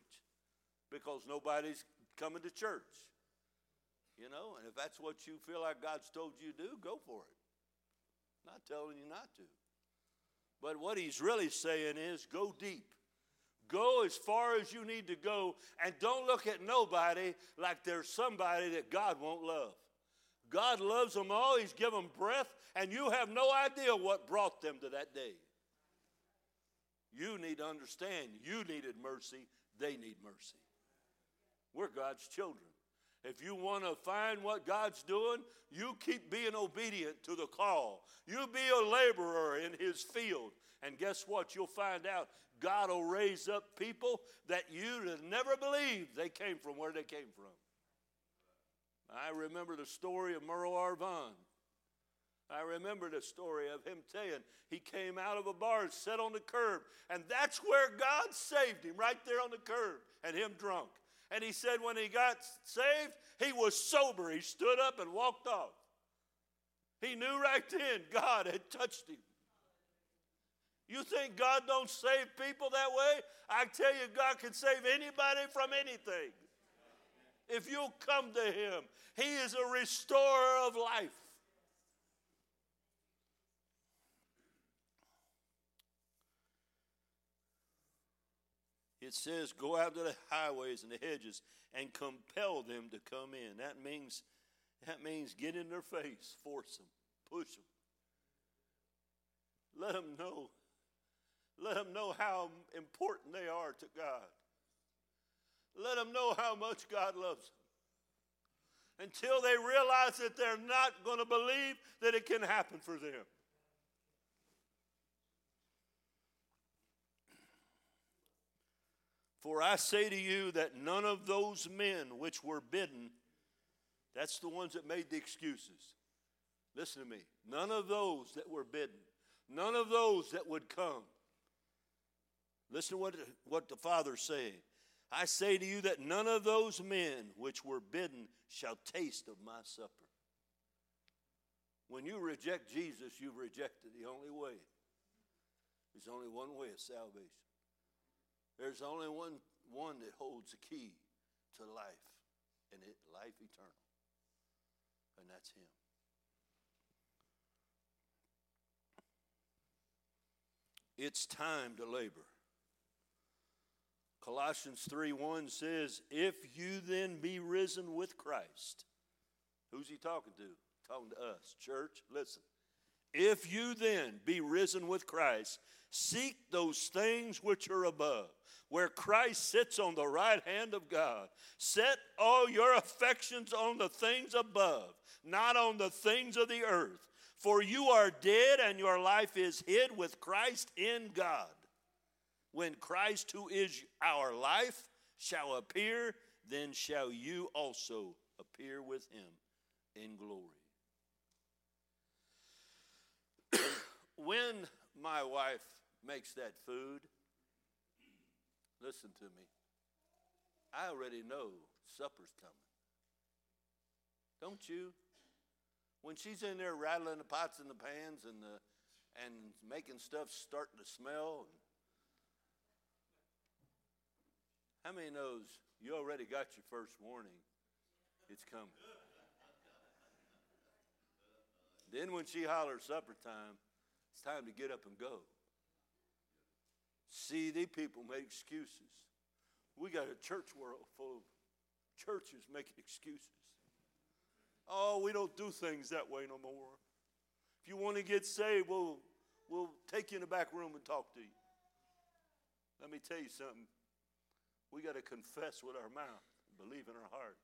because nobody's coming to church. You know, and if that's what you feel like God's told you to do, go for it. I'm not telling you not to. But what he's really saying is go deep. Go as far as you need to go, and don't look at nobody like there's somebody that God won't love. God loves them all, He's given breath, and you have no idea what brought them to that day. You need to understand you needed mercy, they need mercy. We're God's children. If you want to find what God's doing, you keep being obedient to the call. You be a laborer in His field. And guess what? You'll find out God will raise up people that you'd never believed they came from where they came from. I remember the story of Merle Arvon. I remember the story of him saying he came out of a bar and sat on the curb, and that's where God saved him, right there on the curb, and him drunk. And he said when he got saved, he was sober. He stood up and walked off. He knew right then God had touched him. You think God don't save people that way? I tell you, God can save anybody from anything. If you'll come to Him, He is a restorer of life. It says, Go out to the highways and the hedges and compel them to come in. That means, that means get in their face, force them, push them. Let them know. Let them know how important they are to God. Let them know how much God loves them. Until they realize that they're not going to believe that it can happen for them. For I say to you that none of those men which were bidden, that's the ones that made the excuses. Listen to me. None of those that were bidden, none of those that would come. Listen to what, what the Father's saying. I say to you that none of those men which were bidden shall taste of my supper. When you reject Jesus, you've rejected the only way. There's only one way of salvation. There's only one, one that holds the key to life, and it life eternal. And that's him. It's time to labor. Colossians 3 1 says, If you then be risen with Christ, who's he talking to? Talking to us. Church, listen. If you then be risen with Christ, seek those things which are above, where Christ sits on the right hand of God. Set all your affections on the things above, not on the things of the earth. For you are dead, and your life is hid with Christ in God. When Christ, who is our life, shall appear, then shall you also appear with him in glory. when my wife makes that food, listen to me. I already know supper's coming. Don't you? When she's in there rattling the pots and the pans and the and making stuff starting to smell. How many knows you already got your first warning? It's coming. Then when she hollers supper time, it's time to get up and go. See, these people make excuses. We got a church world full of churches making excuses. Oh, we don't do things that way no more. If you want to get saved, we'll, we'll take you in the back room and talk to you. Let me tell you something. We got to confess with our mouth, believe in our heart.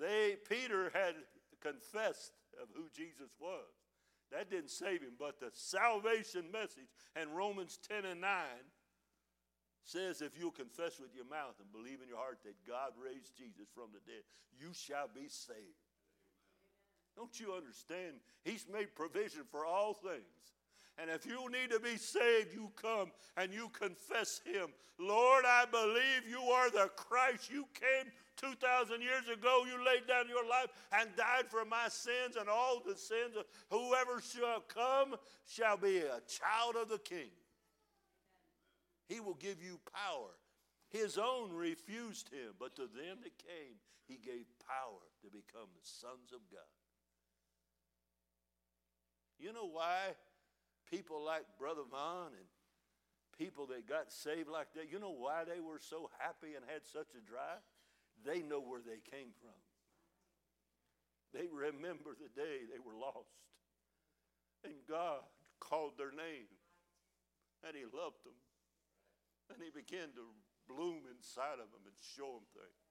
They, Peter had confessed of who Jesus was. That didn't save him, but the salvation message and Romans 10 and 9 says if you'll confess with your mouth and believe in your heart that God raised Jesus from the dead, you shall be saved. Don't you understand? He's made provision for all things. And if you need to be saved, you come and you confess Him. Lord, I believe you are the Christ. You came 2,000 years ago. You laid down your life and died for my sins and all the sins of whoever shall come shall be a child of the King. He will give you power. His own refused him, but to them that came, he gave power to become the sons of God. You know why people like Brother Vaughn and people that got saved like that, you know why they were so happy and had such a drive? They know where they came from. They remember the day they were lost. And God called their name. And He loved them. And He began to bloom inside of them and show them things.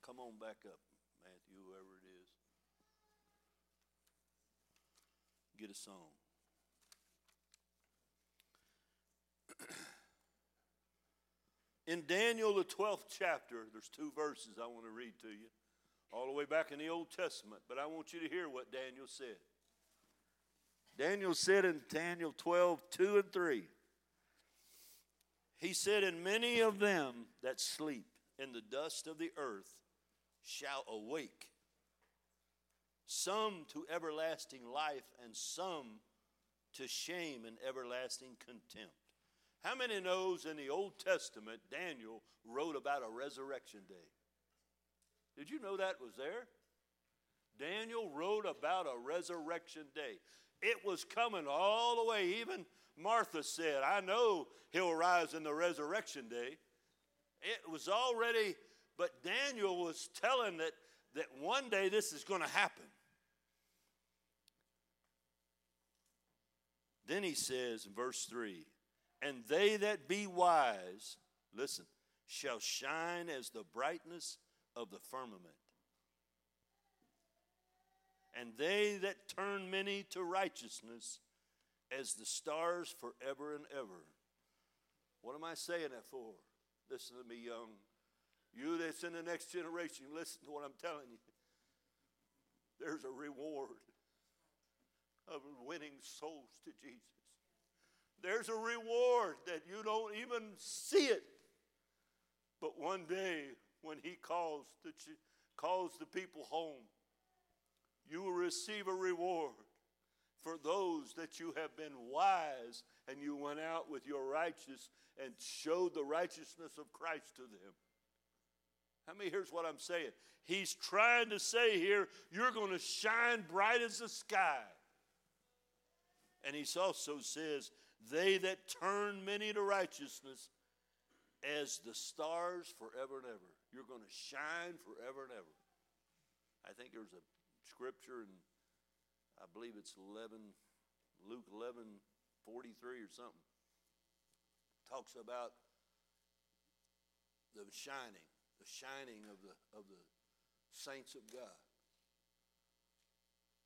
Come on back up, Matthew, whoever it is. Get a song. in Daniel, the 12th chapter, there's two verses I want to read to you, all the way back in the Old Testament, but I want you to hear what Daniel said. Daniel said in Daniel 12, 2 and 3, he said, And many of them that sleep in the dust of the earth shall awake some to everlasting life, and some to shame and everlasting contempt. How many knows in the Old Testament Daniel wrote about a resurrection day? Did you know that was there? Daniel wrote about a resurrection day. It was coming all the way. Even Martha said, I know he'll rise in the resurrection day. It was already, but Daniel was telling that, that one day this is going to happen. Then he says in verse 3 And they that be wise, listen, shall shine as the brightness of the firmament. And they that turn many to righteousness as the stars forever and ever. What am I saying that for? Listen to me, young. You that's in the next generation, listen to what I'm telling you. There's a reward of winning souls to Jesus. There's a reward that you don't even see it. But one day, when He calls the, calls the people home, you will receive a reward for those that you have been wise and you went out with your righteous and showed the righteousness of Christ to them. How many here's what I'm saying? He's trying to say here, you're going to shine bright as the sky. And he also says, they that turn many to righteousness as the stars forever and ever. You're going to shine forever and ever. I think there's a scripture in, I believe it's 11, Luke 11, 43 or something. Talks about the shining, the shining of the, of the saints of God.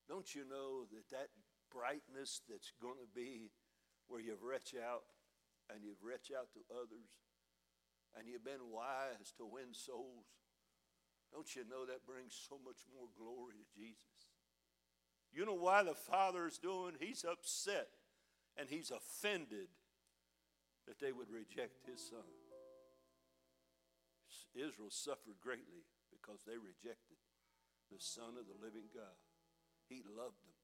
Don't you know that that brightness that's going to be where you've reached out and you've reached out to others and you've been wise to win souls, don't you know that brings so much more glory to Jesus? You know why the Father is doing? He's upset and he's offended that they would reject his son. Israel suffered greatly because they rejected the Son of the living God. He loved them,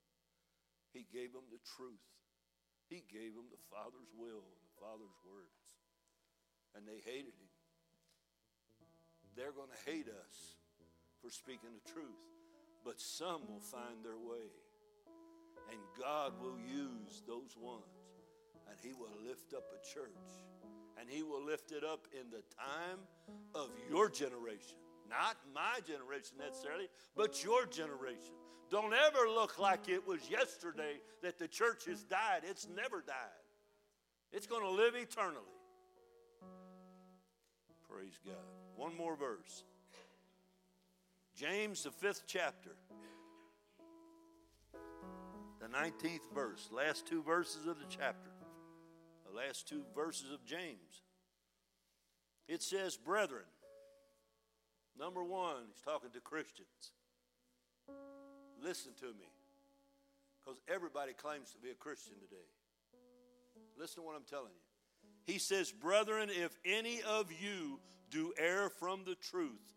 He gave them the truth, He gave them the Father's will and the Father's words and they hated him. They're going to hate us for speaking the truth, but some will find their way. And God will use those ones, and He will lift up a church, and He will lift it up in the time of your generation. Not my generation necessarily, but your generation. Don't ever look like it was yesterday that the church has died. It's never died, it's going to live eternally. Praise God. One more verse. James, the fifth chapter, the 19th verse, last two verses of the chapter, the last two verses of James. It says, Brethren, number one, he's talking to Christians. Listen to me, because everybody claims to be a Christian today. Listen to what I'm telling you. He says, Brethren, if any of you do err from the truth,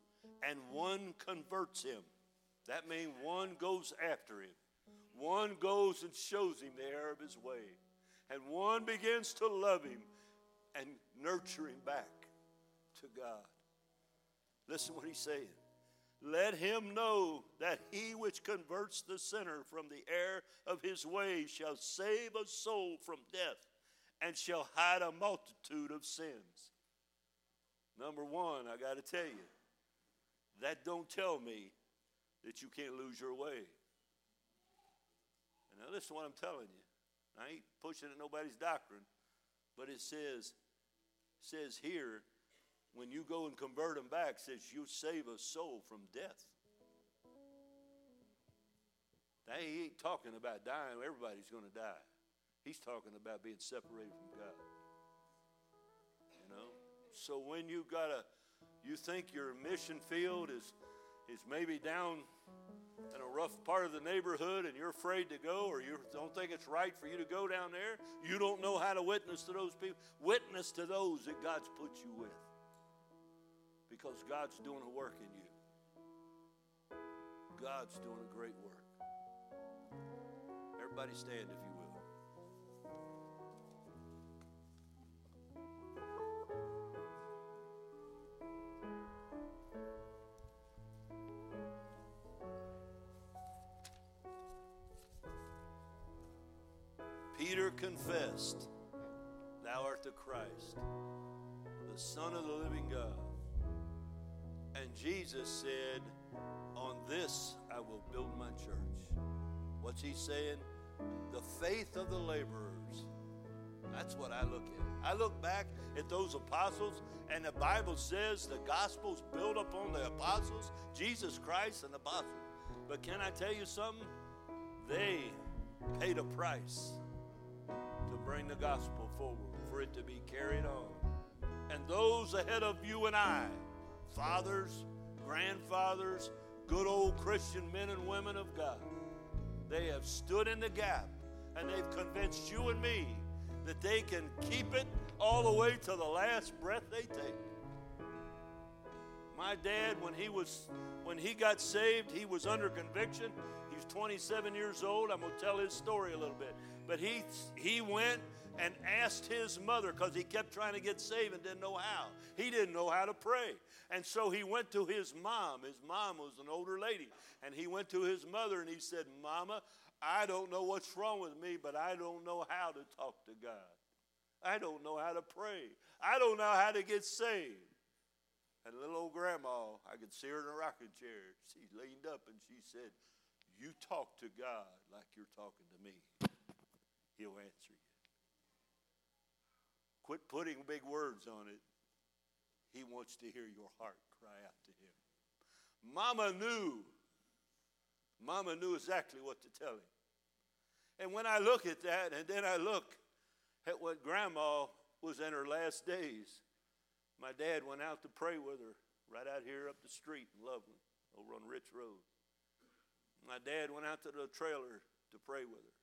and one converts him, that means one goes after him. One goes and shows him the error of his way. And one begins to love him and nurture him back to God. Listen what he's saying. Let him know that he which converts the sinner from the error of his way shall save a soul from death and shall hide a multitude of sins. Number one, I got to tell you, that don't tell me that you can't lose your way. And now listen to what I'm telling you. I ain't pushing at nobody's doctrine, but it says, says here, when you go and convert them back, says you save a soul from death. Now, he ain't talking about dying. Everybody's going to die. He's talking about being separated from God. You know? So when you got a you think your mission field is is maybe down in a rough part of the neighborhood and you're afraid to go or you don't think it's right for you to go down there, you don't know how to witness to those people. Witness to those that God's put you with. Because God's doing a work in you. God's doing a great work. Everybody stand if you will. Peter confessed, Thou art the Christ, the Son of the living God. And Jesus said, On this I will build my church. What's he saying? The faith of the laborers. That's what I look at. I look back at those apostles, and the Bible says the gospel's built upon the apostles, Jesus Christ and the apostles. But can I tell you something? They paid a price to bring the gospel forward, for it to be carried on. And those ahead of you and I, fathers, grandfathers, good old Christian men and women of God, they have stood in the gap and they've convinced you and me that they can keep it all the way to the last breath they take. My dad, when he was when he got saved, he was under conviction. He was 27 years old. I'm gonna tell his story a little bit. But he he went and asked his mother because he kept trying to get saved and didn't know how. He didn't know how to pray. And so he went to his mom. His mom was an older lady. And he went to his mother and he said, Mama, I don't know what's wrong with me, but I don't know how to talk to God. I don't know how to pray. I don't know how to get saved. And little old grandma, I could see her in a rocking chair. She leaned up and she said, You talk to God like you're talking to me. He'll answer you. Quit putting big words on it. He wants to hear your heart cry out to him. Mama knew. Mama knew exactly what to tell him. And when I look at that, and then I look at what grandma was in her last days, my dad went out to pray with her right out here up the street in Loveland, over on Rich Road. My dad went out to the trailer to pray with her.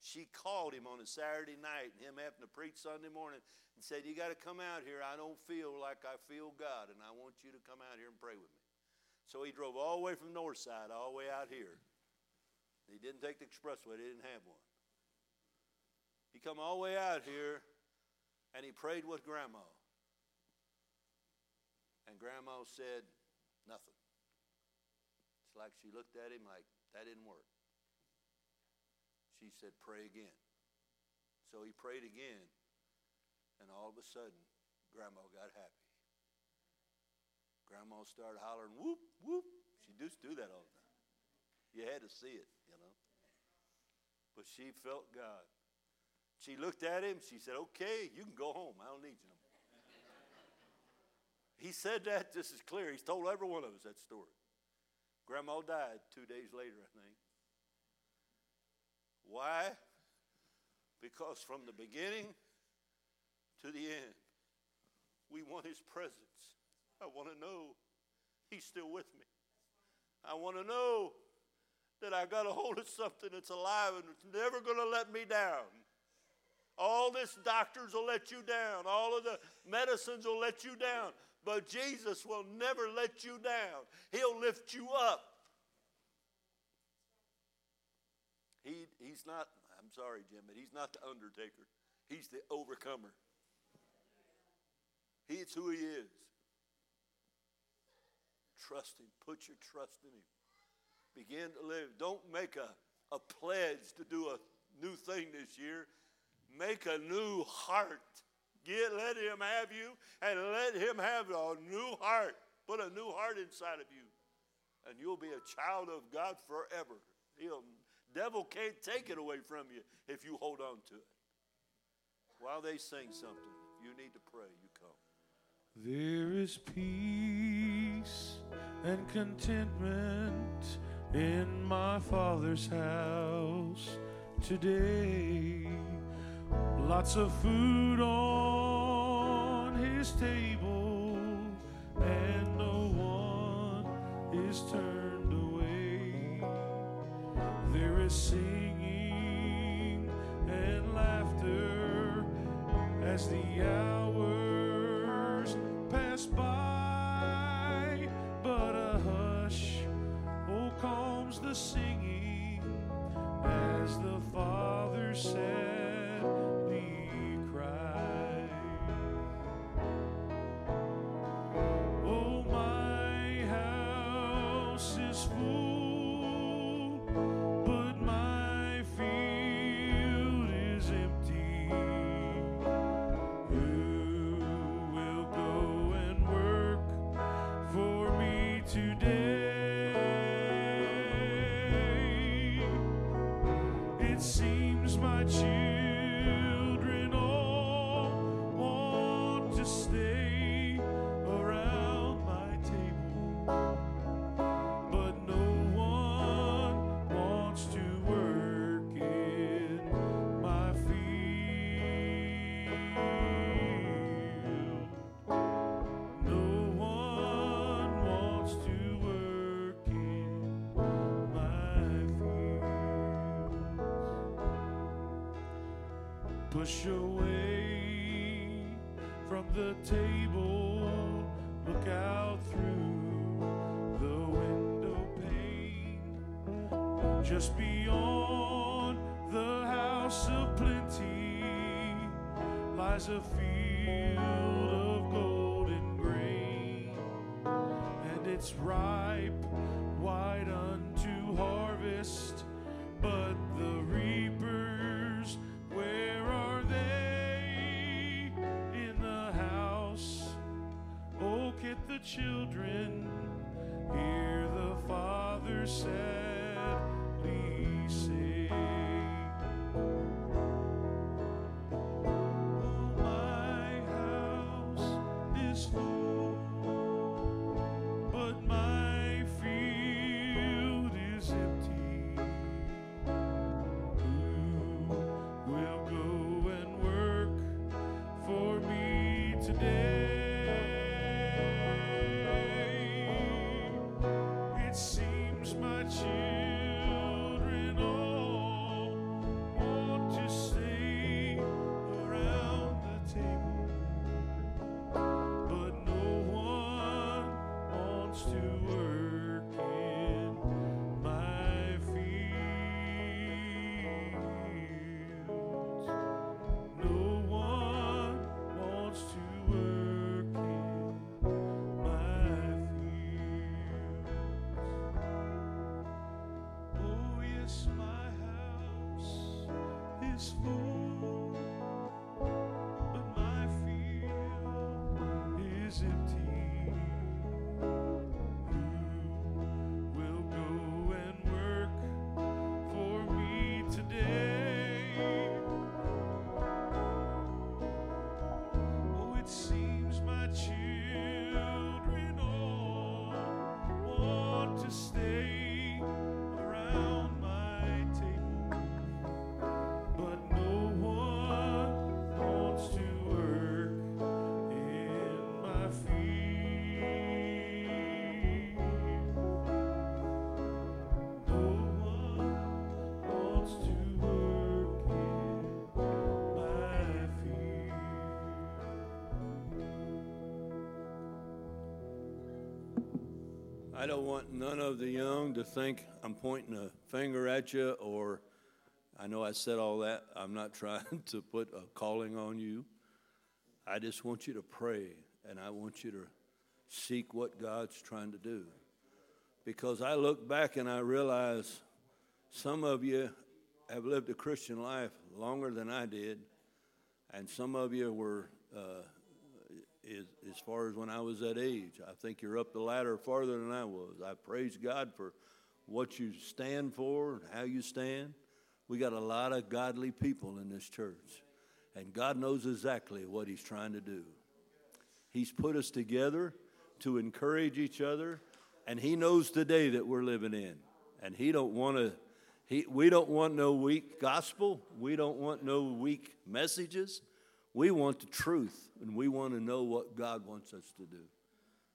She called him on a Saturday night, and him having to preach Sunday morning, and said, You got to come out here. I don't feel like I feel God, and I want you to come out here and pray with me. So he drove all the way from Northside, all the way out here. He didn't take the expressway, they didn't have one. He come all the way out here, and he prayed with Grandma. And Grandma said nothing. It's like she looked at him like, that didn't work. She said, pray again. So he prayed again, and all of a sudden, Grandma got happy. Grandma started hollering, whoop, whoop. She used to do that all the time. You had to see it, you know. But she felt God. She looked at him. She said, okay, you can go home. I don't need you no more. he said that this is clear. He's told every one of us that story. Grandma died two days later, I think. Why? Because from the beginning to the end, we want His presence. I want to know He's still with me. I want to know that I got a hold of something that's alive and it's never going to let me down. All this doctors will let you down. All of the medicines will let you down. But Jesus will never let you down. He'll lift you up. He, he's not, I'm sorry, Jim, but he's not the undertaker. He's the overcomer. He's who he is. Trust him. Put your trust in him. Begin to live. Don't make a, a pledge to do a new thing this year. Make a new heart. Get, let him have you and let him have a new heart. Put a new heart inside of you. And you'll be a child of God forever. He'll Devil can't take it away from you if you hold on to it. While they sing something, if you need to pray, you come. There is peace and contentment in my Father's house today. Lots of food on his table, and no one is turned away. There is singing and laughter as the hours pass by, but a hush, oh, calms the singing as the Father sadly Push away from the table Look out through the window pane. Just beyond the house of plenty lies a field of golden grain, and it's ripe, children, hear the father sadly to work I don't want none of the young to think I'm pointing a finger at you or I know I said all that. I'm not trying to put a calling on you. I just want you to pray and I want you to seek what God's trying to do. Because I look back and I realize some of you have lived a Christian life longer than I did, and some of you were as far as when I was that age. I think you're up the ladder farther than I was. I praise God for what you stand for and how you stand. We got a lot of godly people in this church, and God knows exactly what He's trying to do. He's put us together to encourage each other, and He knows the day that we're living in, and He don't want to. He, we don't want no weak gospel. We don't want no weak messages. We want the truth, and we want to know what God wants us to do.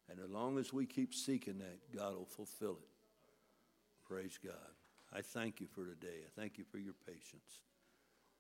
And as long as we keep seeking that, God will fulfill it. Praise God. I thank you for today. I thank you for your patience.